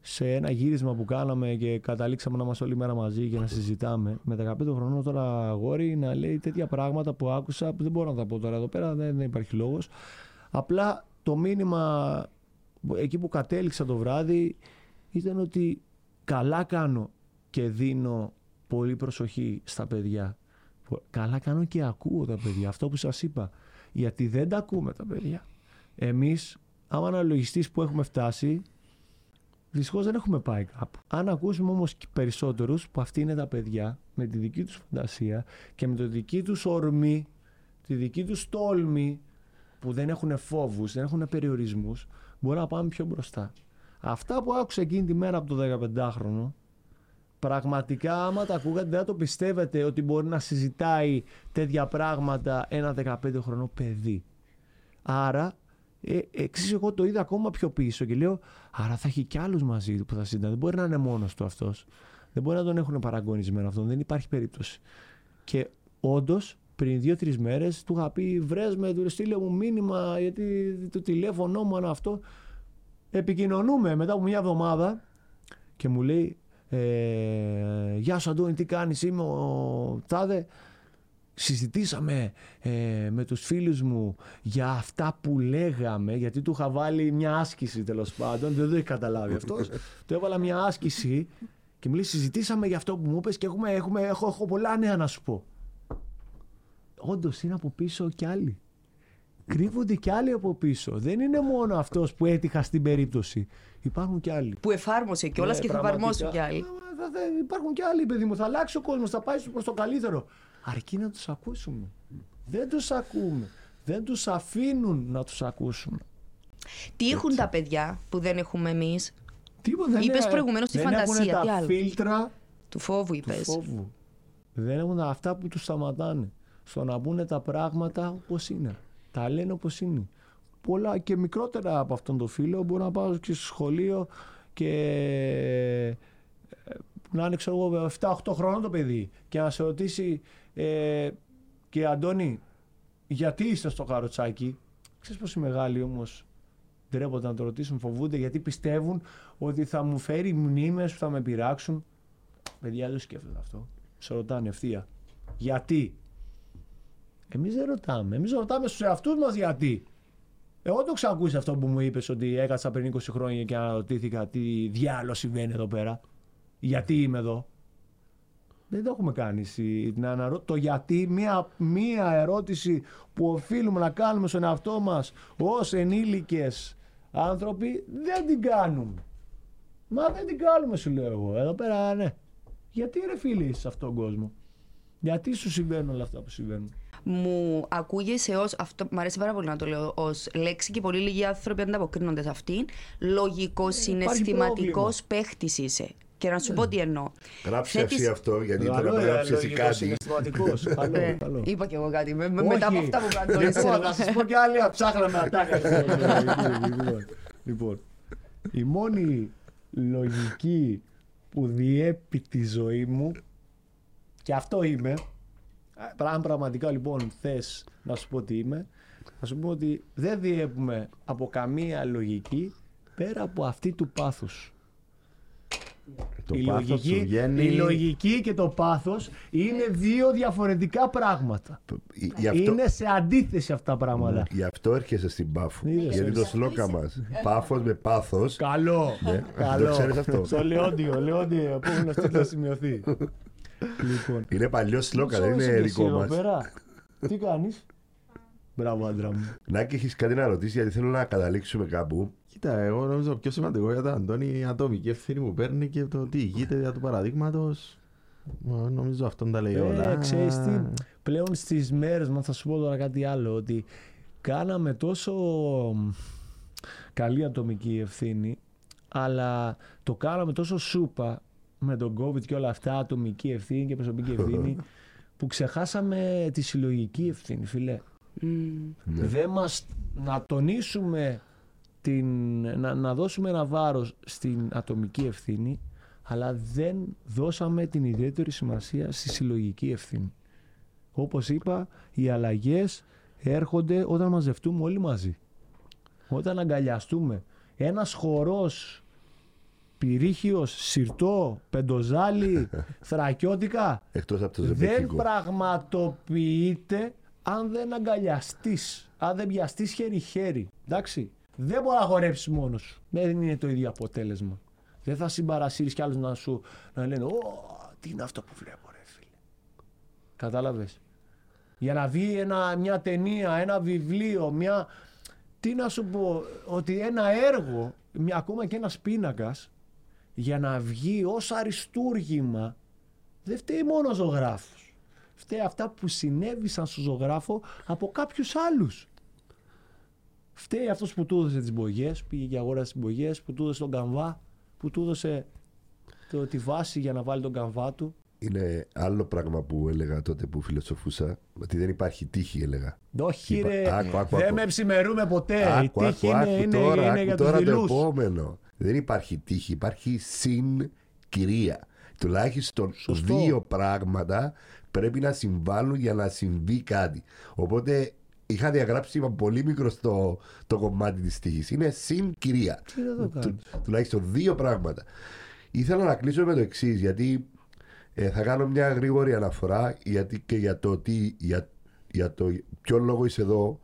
σε ένα γύρισμα που κάναμε και καταλήξαμε να είμαστε όλη μέρα μαζί και να συζητάμε με 15 χρονών τώρα αγόρι να λέει τέτοια πράγματα που άκουσα που δεν μπορώ να τα πω τώρα εδώ πέρα, δεν, δεν υπάρχει λόγος. Απλά το μήνυμα εκεί που κατέληξα το βράδυ ήταν ότι καλά κάνω και δίνω πολύ προσοχή στα παιδιά. Καλά κάνω και ακούω τα παιδιά. Αυτό που σας είπα. Γιατί δεν τα ακούμε τα παιδιά. Εμείς, άμα αναλογιστείς που έχουμε φτάσει, Δυστυχώς δεν έχουμε πάει κάπου. Αν ακούσουμε όμως περισσότερους που αυτοί είναι τα παιδιά με τη δική τους φαντασία και με το δική τους ορμή, τη δική τους τόλμη, που δεν έχουν φόβους, δεν έχουν περιορισμούς, μπορούμε να πάμε πιο μπροστά. Αυτά που άκουσα εκείνη τη μέρα από το 15χρονο, πραγματικά άμα τα ακούγατε δεν το πιστεύετε ότι μπορεί να συζητάει τέτοια πράγματα ένα 15χρονο παιδί. Άρα ε, εξής εγώ το είδα ακόμα πιο πίσω και λέω άρα θα έχει κι άλλους μαζί του που θα συζητάνε. Δεν μπορεί να είναι μόνος του αυτός. Δεν μπορεί να τον έχουν παραγωνισμένο αυτόν. Δεν υπάρχει περίπτωση. Και όντως πριν δύο-τρεις μέρες του είχα πει: Βρες με, του στείλε μου μήνυμα, γιατί το τηλέφωνό μου είναι αυτό. Επικοινωνούμε μετά από μια εβδομάδα και μου λέει: ε, Γεια σου, Αντώνη, τι κάνεις, είμαι ο Τάδε συζητήσαμε ε, με τους φίλους μου για αυτά που λέγαμε, γιατί του είχα βάλει μια άσκηση τέλος πάντων, δεν το έχει καταλάβει αυτός, του έβαλα μια άσκηση και μου λέει συζητήσαμε για αυτό που μου είπες και έχουμε, έχουμε, έχω, έχω πολλά νέα να σου πω. Όντως είναι από πίσω κι άλλοι. Κρύβονται κι άλλοι από πίσω. Δεν είναι μόνο αυτός που έτυχα στην περίπτωση. Υπάρχουν κι άλλοι. Που εφάρμοσε κιόλας ναι, και θα εφαρμόσουν κι άλλοι. Υπάρχουν κι άλλοι, παιδί μου. Θα αλλάξει ο κόσμος, θα πάει προς το καλύτερο αρκεί να τους ακούσουμε. Δεν τους ακούμε. Δεν τους αφήνουν να τους ακούσουμε. Τι έχουν τα παιδιά που δεν έχουμε εμείς; Τίποτα. Είπες προηγουμένως τη φαντασία. Έχουν τα φίλτρα του φόβου είπες. Του φόβου. Δεν έχουν αυτά που τους σταματάνε. Στο να πούνε τα πράγματα όπως είναι; Τα λένε όπως είναι. Πολλά και μικρότερα από αυτόν τον φίλο μπορώ να πάω και στο σχολείο και ε, να είναι ξέρω εγώ 7-8 χρόνων το παιδί και να σε ρωτήσει ε, και Αντώνη, γιατί είστε στο καροτσάκι; Ξέρεις πως οι μεγάλοι όμως ντρέπονται να το ρωτήσουν, φοβούνται γιατί πιστεύουν ότι θα μου φέρει μνήμες που θα με πειράξουν. Παιδιά δεν σκέφτονται αυτό. Σε ρωτάνε ευθεία. Γιατί; Εμείς δεν ρωτάμε. Εμείς ρωτάμε στους εαυτούς μας γιατί. Εγώ το ξανακούσει αυτό που μου είπες ότι έκατσα πριν 20 χρόνια και αναρωτήθηκα τι διάλογο συμβαίνει εδώ πέρα. Γιατί είμαι εδώ. Δεν το έχουμε κάνει. Να Το γιατί, μία, μία ερώτηση που οφείλουμε να κάνουμε στον εαυτό μας ως ενήλικες άνθρωποι, δεν την κάνουμε. Μα δεν την κάνουμε, σου λέω εγώ. Εδώ πέρα, ναι. Γιατί ρε φίλοι σε αυτόν τον κόσμο; Γιατί σου συμβαίνουν όλα αυτά που συμβαίνουν; Μου ακούγεσαι ω. Αυτό μου αρέσει πάρα πολύ να το λέω ω λέξη και πολύ λίγοι άνθρωποι ανταποκρίνονται σε αυτήν. Λογικό, ε, συναισθηματικό παίχτη είσαι. Και να σου πω τι εννοώ. Γράψε εσύ αυτό, γιατί τώρα να γράψει εσύ κάτι. Ε, είπα κι εγώ κάτι. Μετά από αυτά που κάνω. Λοιπόν, να σα πω κι άλλοι ψάχναμε ατάκα. Λοιπόν, η μόνη λογική που διέπει τη ζωή μου και αυτό είμαι. Αν πραγματικά λοιπόν θες να σου πω τι είμαι, θα σου πω ότι δεν διέπουμε από καμία λογική πέρα από αυτή του πάθους. Το η, πάθος λογική, σου βγαίνει. η λογική και το πάθος είναι δύο διαφορετικά πράγματα. Γι' αυτό, Είναι σε αντίθεση αυτά τα πράγματα. γι' αυτό έρχεσαι στην Πάφο. Είδες. Γιατί το σλόκα μας. Πάφο με πάθο. Καλό. Ναι. Καλό. Το ξέρεις αυτό. Στο Λεόντιο, Λεόντιο, επόμενο τι θα σημειωθεί. λοιπόν. Είναι παλιό σλόκα, δεν Πώς είναι είσαι εσύ δικό εδώ μας. πέρα; Τι κάνεις; Μπράβο άντρα μου. Νάκη, έχεις κάτι να ρωτήσεις γιατί θέλω να καταλήξουμε κάπου. Κοίτα, εγώ νομίζω πιο σημαντικό για τον Αντώνη η ατομική ευθύνη που παίρνει και το τι ηγείται για του παραδείγματος. Νομίζω αυτόν τα λέει όλα. Ε, ξέρεις τι, πλέον στις μέρες μας θα σου πω τώρα κάτι άλλο, ότι κάναμε τόσο καλή ατομική ευθύνη, αλλά το κάναμε τόσο σούπα με τον COVID και όλα αυτά, ατομική ευθύνη και προσωπική ευθύνη, που ξεχάσαμε τη συλλογική ευθύνη, φίλε. Μμμ. Δεν μας, να τονίσουμε, την, να, να δώσουμε ένα βάρος στην ατομική ευθύνη, αλλά δεν δώσαμε την ιδιαίτερη σημασία στη συλλογική ευθύνη. Όπως είπα, οι αλλαγές έρχονται όταν μαζευτούμε όλοι μαζί. Όταν αγκαλιαστούμε. Ένας χορός πυρίχιος, σιρτό, πεντοζάλι, θρακιώτικα Εκτός από το δεν ζεμπέκικο. πραγματοποιείται αν δεν αγκαλιαστείς, αν δεν πιαστείς χέρι-χέρι. Εντάξει. Δεν μπορεί να χορέψεις μόνος σου. Δεν είναι το ίδιο αποτέλεσμα. Δεν θα συμπαρασύρεις κι άλλους να σου να λένε Ω, τι είναι αυτό που βλέπω ρε φίλε. Κατάλαβες. Για να βγει ένα, μια ταινία, ένα βιβλίο, μια... Τι να σου πω, ότι ένα έργο, μια, ακόμα και ένας πίνακας, για να βγει ως αριστούργημα, δεν φταίει μόνο ο ζωγράφος. Φταίει αυτά που συνέβησαν στο ζωγράφο από κάποιους άλλους. Φταίει αυτός που του έδωσε τις μπογιές, πήγε και αγόρασε τις μπογιές, που του έδωσε τον καμβά, που του έδωσε το, τη βάση για να βάλει τον καμβά του. Είναι άλλο πράγμα που έλεγα τότε που φιλοσοφούσα. Ότι δεν υπάρχει τύχη, έλεγα. Όχι Είπα- ρε, άκου, άκου, δεν άκου. με ψημερούμε ποτέ. Η Άκου, τύχη άκου, είναι, άκου είναι, τώρα, είναι άκου για τους τώρα το δειλούς. επόμενο. Δεν υπάρχει τύχη, υπάρχει συγκυρία. Τουλάχιστον Σωστό. δύο πράγματα πρέπει να συμβάλλουν για να συμβεί κάτι. Οπότε είχα διαγράψει είπα, πολύ μικρό το, το κομμάτι της τύχης. Είναι συγκυρία. Τι να το κάνεις. τουλάχιστον δύο πράγματα. Ήθελα να κλείσω με το εξής, γιατί ε, θα κάνω μια γρήγορη αναφορά γιατί και για το τι, για, για το ποιο λόγο είσαι εδώ.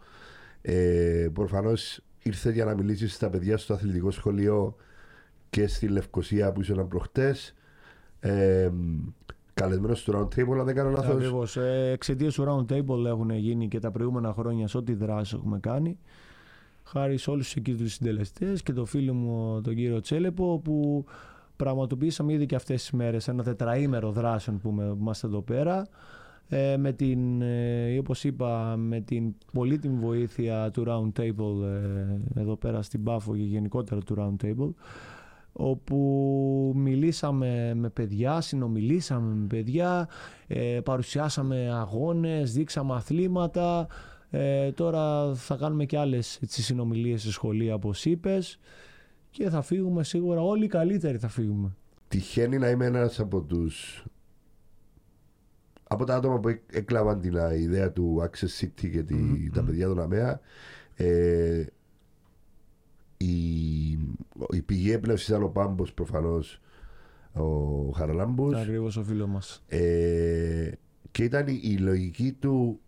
Ε, Προφανώς ήρθε για να μιλήσεις στα παιδιά στο αθλητικό σχολείο και στη Λευκοσία που ήσουν προχτές. Ε, Καλεσμένος του Round Table, αν δεν κάνω λάθος. Ακριβώς. Ε, Εξαιτίας του Round Table έχουν γίνει και τα προηγούμενα χρόνια σε ό,τι δράση έχουμε κάνει. Χάρη σε όλους εκεί τους συντελεστές και το φίλο μου τον κύριο Τσέλεπο που πραγματοποιήσαμε ήδη και αυτές τις μέρες ένα τετραήμερο δράσεων που με- είμαστε εδώ πέρα ε, με την, ε, όπως είπα, με την πολύτιμη βοήθεια του Round Table ε, εδώ πέρα στην Πάφο και γενικότερα του Round Table όπου μιλήσαμε με παιδιά, συνομιλήσαμε με παιδιά, ε, παρουσιάσαμε αγώνες, δείξαμε αθλήματα. Ε, τώρα θα κάνουμε και άλλες έτσι, συνομιλίες στη σχολεία όπως είπες και θα φύγουμε σίγουρα όλοι οι καλύτεροι θα φύγουμε. Τυχαίνει να είμαι ένας από τους από τα άτομα που έκ- έκλαβαν την α, ιδέα του Access City και τη, τα παιδιά του ΝΑΜΕΑ ε, η, η πηγή έμπνευση ήταν ο Πάμπος προφανώς ο Χαραλάμπους Ακριβώς ο φίλος μας. ε, και ήταν η, η λογική του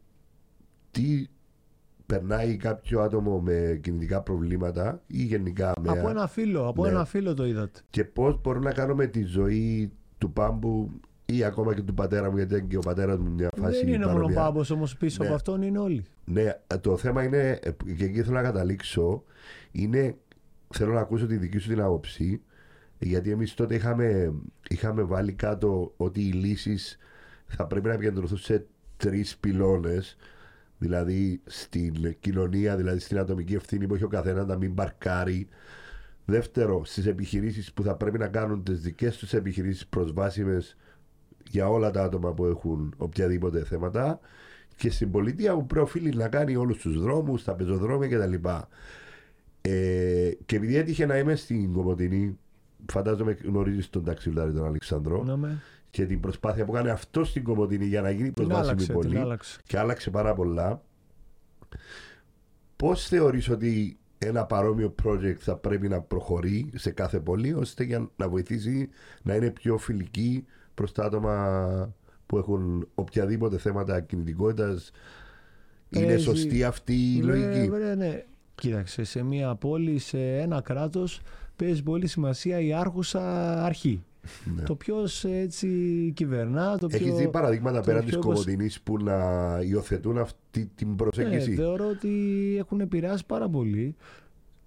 τι περνάει κάποιο άτομο με κινητικά προβλήματα ή γενικά με Από ένα φίλο, από Ναι. ένα φίλο το είδατε. και πώς μπορούμε να κάνουμε τη ζωή του Πάμπου ή ακόμα και του πατέρα μου, γιατί ήταν και ο πατέρας μου μια φάση. Δεν είναι μόνο ο παρόμοια. Πάμπος όμως πίσω Ναι. από αυτόν είναι όλοι. Ναι, το θέμα είναι, ε, και εκεί θέλω να καταλήξω, είναι, θέλω να ακούσω τη δική σου την άποψη, γιατί εμείς τότε είχαμε, είχαμε βάλει κάτω ότι οι λύσεις θα πρέπει να επικεντρωθούν σε τρεις πυλώνες, δηλαδή στην κοινωνία, δηλαδή στην ατομική ευθύνη που έχει ο καθένας να μην μπαρκάρει. Δεύτερο, στις επιχειρήσεις που θα πρέπει να κάνουν τις δικές τους επιχειρήσεις προσβάσιμες για όλα τα άτομα που έχουν οποιαδήποτε θέματα και στην πολιτεία που πρέπει οφείλει να κάνει όλους τους δρόμους, τα πεζοδρόμια κτλ. Ε, και επειδή έτυχε να είμαι στην Κομωτινή, φαντάζομαι γνωρίζεις τον ταξιλάρι τον Αλεξανδρό Να με. και την προσπάθεια που έκανε αυτό στην Κομωτινή για να γίνει Την προσβάσιμη άλλαξε, την πόλη άλλαξε. και άλλαξε πάρα πολλά. Πώς θεωρείς ότι ένα παρόμοιο project θα πρέπει να προχωρεί σε κάθε πόλη ώστε για να βοηθήσει να είναι πιο φιλική προς τα άτομα που έχουν οποιαδήποτε θέματα κινητικότητας. Είναι Παίζει- σωστή αυτή η Ναι, λογική; ναι, ναι. Κοίταξε, σε μια πόλη, σε ένα κράτος παίζει πολύ σημασία η άρχουσα αρχή. Ναι. Το ποιος έτσι κυβερνά, το Έχεις ποιο... δει παραδείγματα το πέραν ποιο της όπως- Κομωτινής που να υιοθετούν αυτή την Ναι, προσέγγιση; θεωρώ ότι έχουν επηρεάσει πάρα πολύ.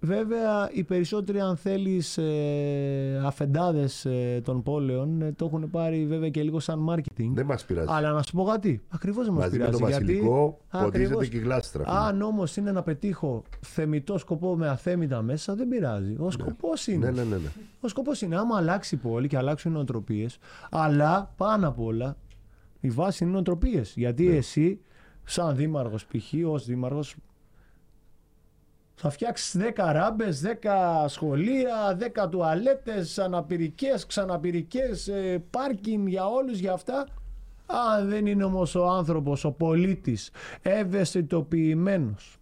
Βέβαια, οι περισσότεροι, αν θέλεις, ε, αφεντάδες των πόλεων ε, το έχουν πάρει βέβαια και λίγο σαν marketing. Δεν μας πειράζει. Αλλά να σου πω κάτι. Ακριβώς δεν μας Μαζί με πειράζει. το γιατί βασιλικό ποτίζεται ακριβώς- και η γλάστρα. φίλε. Αν όμως είναι να πετύχω θεμητό σκοπό με αθέμητα μέσα, δεν πειράζει. Ο σκοπός είναι. Ναι, ναι, ναι. ναι. Ο σκοπός είναι άμα αλλάξει η πόλη και αλλάξουν οι νοοτροπίες, αλλά πάνω απ' όλα η βάση είναι οι νοοτροπίες. Γιατί Ναι. εσύ, σαν δήμαρχος π.χ., ως δήμαρχος, θα φτιάξεις 10 ράμπες, 10 σχολεία, 10 τουαλέτες, αναπηρικές, ξαναπηρικές, πάρκινγκ για όλους για αυτά. Αν δεν είναι όμως ο άνθρωπος, ο πολίτης, ευαισθητοποιημένος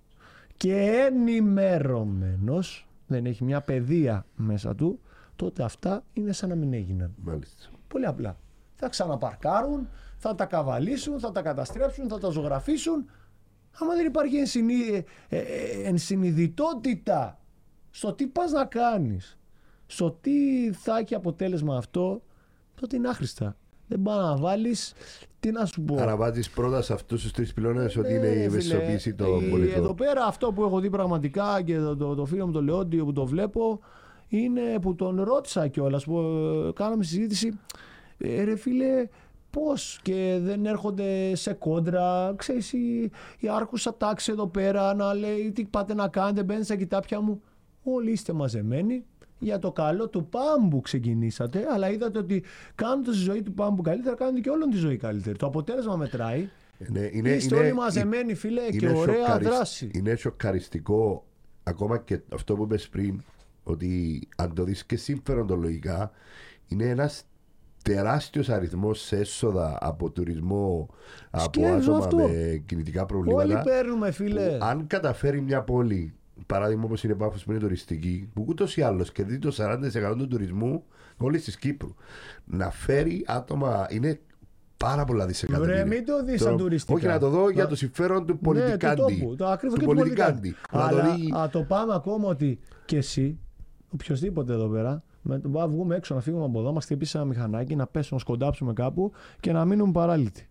και ενημερωμένος, δεν έχει μια παιδεία μέσα του, τότε αυτά είναι σαν να μην έγιναν. Μάλιστα. Πολύ απλά. Θα ξαναπαρκάρουν, θα τα καβαλήσουν, θα τα καταστρέψουν, θα τα ζωγραφίσουν. Άμα δεν υπάρχει ενσυνει... ε, ε, ενσυνειδητότητα στο τι πας να κάνεις, στο τι θα έχει αποτέλεσμα αυτό, τότε είναι άχρηστα. Δεν πάει να βάλεις, τι να σου πω. Άρα βάζεις πρώτα σε αυτούς τους τρεις πυλώνες ότι Ε, είναι η φίλε, ευαισθητοποίηση των η- πολιτών. Εδώ πέρα αυτό που έχω δει πραγματικά και το, το, το φίλο μου το Λεόντιο που το βλέπω είναι που τον ρώτησα κιόλας που ε, κάναμε συζήτηση ε, ρε φίλε πώς και δεν έρχονται σε κόντρα ξέρεις η, η άρχουσα τάξη εδώ πέρα να λέει τι πάτε να κάνετε μπαίνετε στα κοιτάπια μου όλοι είστε μαζεμένοι για το καλό του πάμπου ξεκινήσατε, αλλά είδατε ότι κάνοντας τη ζωή του πάμπου καλύτερα, κάνετε και όλων τη ζωή καλύτερη. Το αποτέλεσμα μετράει. Ναι, είναι, Είστε όλοι μαζεμένοι, φίλε, και είναι ωραία σοκαρισ- δράση. Είναι σοκαριστικό ακόμα και αυτό που είπες πριν ότι αν το δεις και συμφεροντολογικά είναι ένας τεράστιος αριθμός σε έσοδα από τουρισμό από Σκέφτομαι άτομα αυτό. με κινητικά Όλοι προβλήματα παίρνουμε, φίλε. που αν καταφέρει μια πόλη παράδειγμα όπως είναι η Πάφος που είναι τουριστική που ούτως ή άλλως κερδίζει το 40% του τουρισμού όλης της Κύπρου να φέρει άτομα είναι πάρα πολλά δισεκατομμύρια. Βρε, μην το δεις σαν Το- τουριστικά. Όχι να το δω για Να- το συμφέρον του Ναι, πολιτικάντη. του τόπου. Το ακριβώς του και του πολιτικάντη. πολιτικάντη. Να το Αλλά δει- α, το πάμε ακόμα ότι και εσύ, οποιοδήποτε εδώ πέρα, με, το- να βγούμε έξω, να φύγουμε από εδώ, μας χτυπήσει ένα μηχανάκι, να πέσουμε, να σκοντάψουμε κάπου και να μείνουμε παράλυτοι.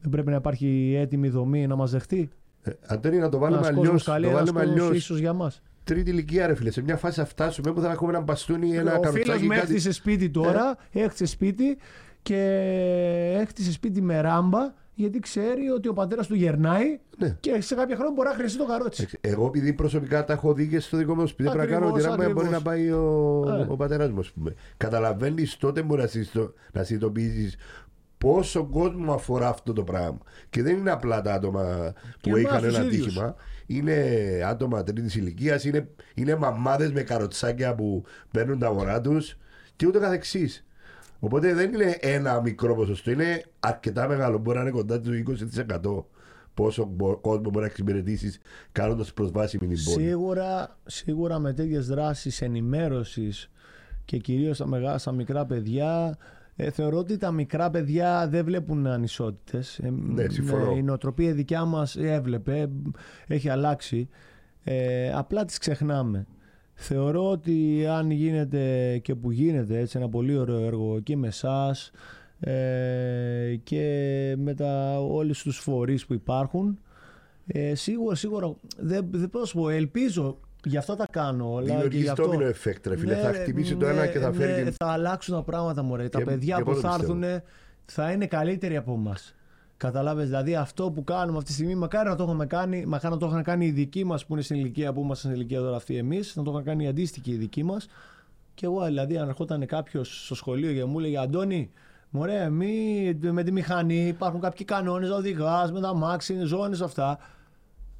Δεν πρέπει να υπάρχει έτοιμη δομή να μα δεχτεί. Ε, Αντώνη, να το βάλουμε Ένας αλλιώς. κόσμος καλή, Το ένας βάλουμε κόσμος αλλιώς. ίσως για μας. Τρίτη ηλικία, ρε φίλε. Σε μια φάση θα φτάσουμε που θα έχουμε ένα μπαστούνι, ένα Ο φίλος καροτσάκι. μου κάτι- έκτισε σπίτι τώρα, έκτισε σπίτι και έκτισε σπίτι με ράμπα γιατί ξέρει ότι ο πατέρας του γερνάει Ναι. και σε κάποια χρόνια μπορεί να χρειαστεί το καρότσι. Εγώ επειδή προσωπικά τα έχω δει και στο δικό μου σπίτι, πρέπει να κάνω Ακριβώς, ότι ράμπα μπορεί ακριβώς. να πάει ο, Ε. ο πατέρας μου, ας πούμε. Καταλαβαίνεις τότε μπορεί να, συνειδητο- να συνειδητοποιήσεις πόσο κόσμο αφορά αυτό το πράγμα. Και δεν είναι απλά τα άτομα Και που εμάς είχαν τους ένα ίδιους. ατύχημα. Είναι άτομα τρίτης ηλικίας, είναι, είναι μαμάδες με καροτσάκια που παίρνουν τα μωρά τους και ούτω καθεξής. Οπότε δεν είναι ένα μικρό ποσοστό, είναι αρκετά μεγάλο. Μπορεί να είναι κοντά του 20% πόσο μπο- κόσμο μπορεί να εξυπηρετήσεις κάνοντας προσβάσιμη την πόλη. Σίγουρα, σίγουρα με τέτοιες δράσεις ενημέρωσης και κυρίως στα, μεγάλα, στα μικρά παιδιά ε, θεωρώ ότι τα μικρά παιδιά δεν βλέπουν ανισότητες. Ε, Ναι, συμφωνώ. η νοοτροπία δικιά μας έβλεπε, έχει αλλάξει. Ε, απλά τις ξεχνάμε. Θεωρώ ότι αν γίνεται και που γίνεται έτσι ένα πολύ ωραίο έργο και με εσάς ε, και με τα, όλους τους φορείς που υπάρχουν ε, σίγουρα, σίγουρα δεν, δεν μπορώ να σου πω, ελπίζω γι' αυτό τα κάνω όλα. και Δημιουργείς γι' αυτό- domino effect, ρε φίλε. Ναι, θα ρε, χτυπήσει το ναι, ένα και θα φέρει ναι, την. θα αλλάξουν τα πράγματα μωρέ. τα Και- παιδιά και που εγώ το θα πιστεύω. έρθουν θα είναι καλύτεροι από εμάς. Καταλάβες, δηλαδή αυτό που κάνουμε αυτή τη στιγμή, μακάρι να το είχαμε κάνει, μακάρι να το είχαν κάνει οι δικοί μας που είναι στην ηλικία που είμαστε στην ηλικία τώρα αυτή εμείς, να το είχαν κάνει οι αντίστοιχοι οι δικοί μας. Και εγώ δηλαδή, αν ερχόταν κάποιος στο σχολείο και μου έλεγε Αντώνη, μωρέ, μη, με τη μηχανή υπάρχουν κάποιοι κανόνες να οδηγάς, με τα μάξι, ζώνες αυτά.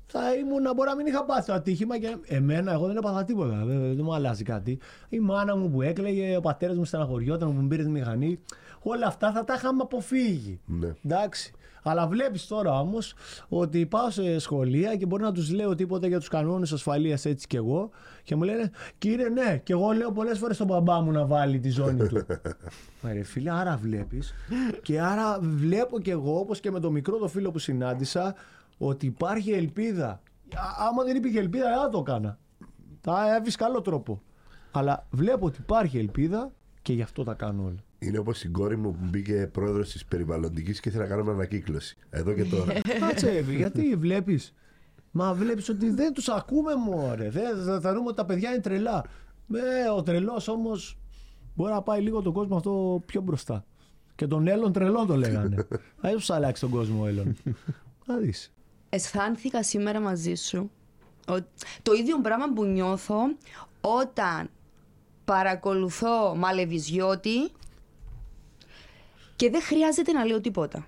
Θα ήμουν, μπορεί να μην είχα πάθει το ατύχημα και εμένα, εγώ δεν έπαθα τίποτα. Δεν, δεν μου αλλάζει κάτι. Η μάνα μου που έκλαιγε, ο πατέρας μου στεναχωριόταν που μου πήρε τη μηχανή. όλα αυτά θα τα είχαμε αποφύγει. Ναι. Εντάξει. Αλλά βλέπεις τώρα όμως ότι πάω σε σχολεία και μπορεί να τους λέω τίποτα για τους κανόνες ασφαλείας έτσι κι εγώ. Και μου λένε, κύριε, ναι, και εγώ λέω πολλές φορές στον μπαμπά μου να βάλει τη ζώνη του. Μα ρε φίλε, άρα βλέπεις. Και άρα βλέπω κι εγώ, όπως και με το μικρό το φίλο που συνάντησα, ότι υπάρχει ελπίδα. Α- άμα δεν υπήρχε ελπίδα, δεν θα το έκανα. Θα έβεις καλό τρόπο. Αλλά βλέπω ότι υπάρχει ελπίδα και γι' αυτό τα κάνω όλα. Είναι όπως η κόρη μου που μπήκε πρόεδρος της περιβαλλοντικής και ήθελε να κάνουμε ανακύκλωση. Εδώ και τώρα. Κάτσε, Εύη, γιατί βλέπεις; Μα βλέπεις ότι δεν τους ακούμε μωρέ. Δεν θα θεωρούμε ότι τα παιδιά είναι τρελά. Ε, ο τρελός όμως μπορεί να πάει λίγο τον κόσμο αυτό πιο μπροστά. Και τον Έλλον τρελό το λέγανε. Θα τους αλλάξει τον κόσμο ο Έλλον. Θα δεις. αισθάνθηκα σήμερα μαζί σου ο- το ίδιο πράγμα που νιώθω όταν παρακολουθώ μαλεβιζιώτη και δεν χρειάζεται να λέω τίποτα.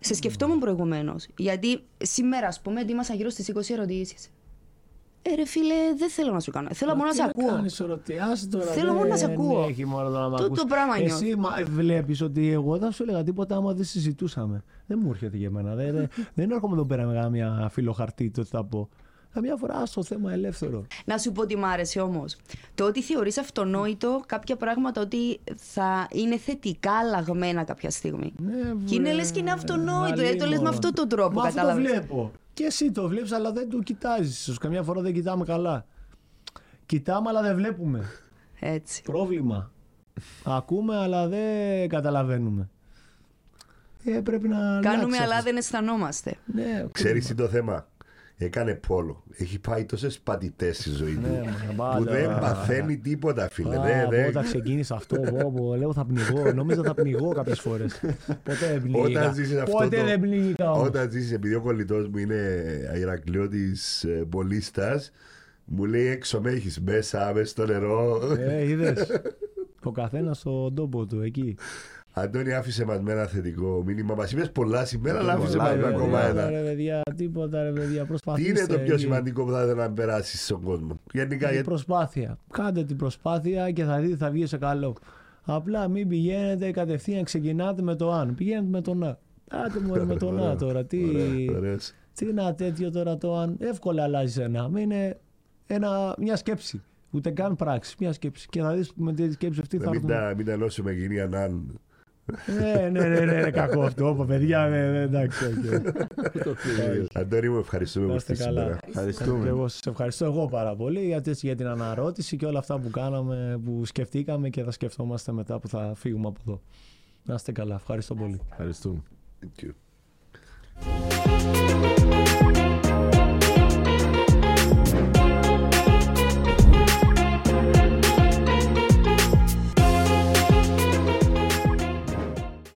Σε σκεφτόμουν προηγουμένως. Γιατί σήμερα, ας πούμε, ετοίμασα γύρω στις 20 ερωτήσεις. Ε, ρε φίλε, δεν θέλω να σου κάνω. Θέλω μόνο να σε ακούω. Θέλω μόνο να σε ακούω. Έχει μόνο το να μ' Τούτο ακούς. πράγμα Εσύ βλέπεις ότι εγώ δεν σου έλεγα τίποτα άμα δεν συζητούσαμε. Δεν μου έρχεται για μένα. Δεν, δεν, δεν έρχομαι εδώ πέρα με καμία φιλοχαρτί το τι θα πω. Καμιά φορά στο θέμα ελεύθερο. Να σου πω τι μ' άρεσε όμως. Το ότι θεωρείς αυτονόητο κάποια πράγματα ότι θα είναι θετικά αλλαγμένα κάποια στιγμή. Ναι, Και είναι βρε, λες και είναι αυτονόητο, δηλαδή το λες με μόνο. αυτόν τον τρόπο, Μα αυτό το κατάλαβες. βλέπω. Και εσύ το βλέπεις αλλά δεν το κοιτάζεις. Ίσως καμιά φορά δεν κοιτάμε καλά. Κοιτάμε αλλά δεν βλέπουμε. Έτσι. Πρόβλημα. Ακούμε αλλά δεν καταλαβαίνουμε. Ε, πρέπει να Κάνουμε αλλάξεις αλλά αυτό. δεν αισθανόμαστε. Ναι, Ξέρεις τι το θέμα; Έκανε πόλο. Έχει πάει τόσες πατητέ στη ζωή του. Ναι, μα, που πάντα. δεν παθαίνει τίποτα, φίλε. Α, Δεν- δεν- Όταν ξεκίνησε αυτό, πω, πω, λέω θα πνιγώ. Νόμιζα θα πνιγώ κάποιες φορές. Ποτέ δεν πνίγηκα. Όταν ζήσεις αυτό Ποτέ το- δεν πνίγηκα όμως. Όταν ζήσει, επειδή ο κολλητός μου είναι Ηρακλειώτης πολίστα, μου λέει έξω με έχεις μέσα, μέσα στο νερό. Ε, είδες. Ο καθένας στον τόπο του εκεί. Αντώνη, άφησε μας με ένα θετικό μήνυμα. Μας είπες πολλά σήμερα, αλλά άφησε πολλά, μας με ρε, ακόμα παιδιά, ένα. Ρε παιδιά, τίποτα ρε παιδιά, Τι προσπαθήστε. είναι το πιο εκεί. σημαντικό που θα ήθελα να περάσεις στον κόσμο; Γενικά, Η γιατί προσπάθεια. Κάντε την προσπάθεια και θα δείτε θα βγει σε καλό. Απλά μην πηγαίνετε κατευθείαν, ξεκινάτε με το αν. Πηγαίνετε με το να. Άτε μου με το να τώρα. Τι, Ωραία, ωραίος. τι να τέτοιο τώρα το αν. Εύκολα αλλάζεις ένα. Μην είναι ένα, μια σκέψη. Ούτε καν πράξη. Μια σκέψη. Και θα δεις με τη σκέψη αυτή θα Να μην έρθουν. τα, μην τα ενώσουμε γίνει ανάν. Ναι, ναι, ναι, ναι, είναι κακό αυτό. Ωπα, παιδιά, ναι, ναι, εντάξει. οκ. Αντώνη μου, ευχαριστούμε Να που είστε ήρθατε καλά. σήμερα. Και Ευχαριστούμε. εγώ σας ευχαριστώ εγώ πάρα πολύ γιατί έτσι για την αναρώτηση και όλα αυτά που κάναμε, που σκεφτήκαμε και θα σκεφτόμαστε μετά που θα φύγουμε από εδώ. Να είστε καλά. Ευχαριστώ πολύ. Ευχαριστούμε. Thank you.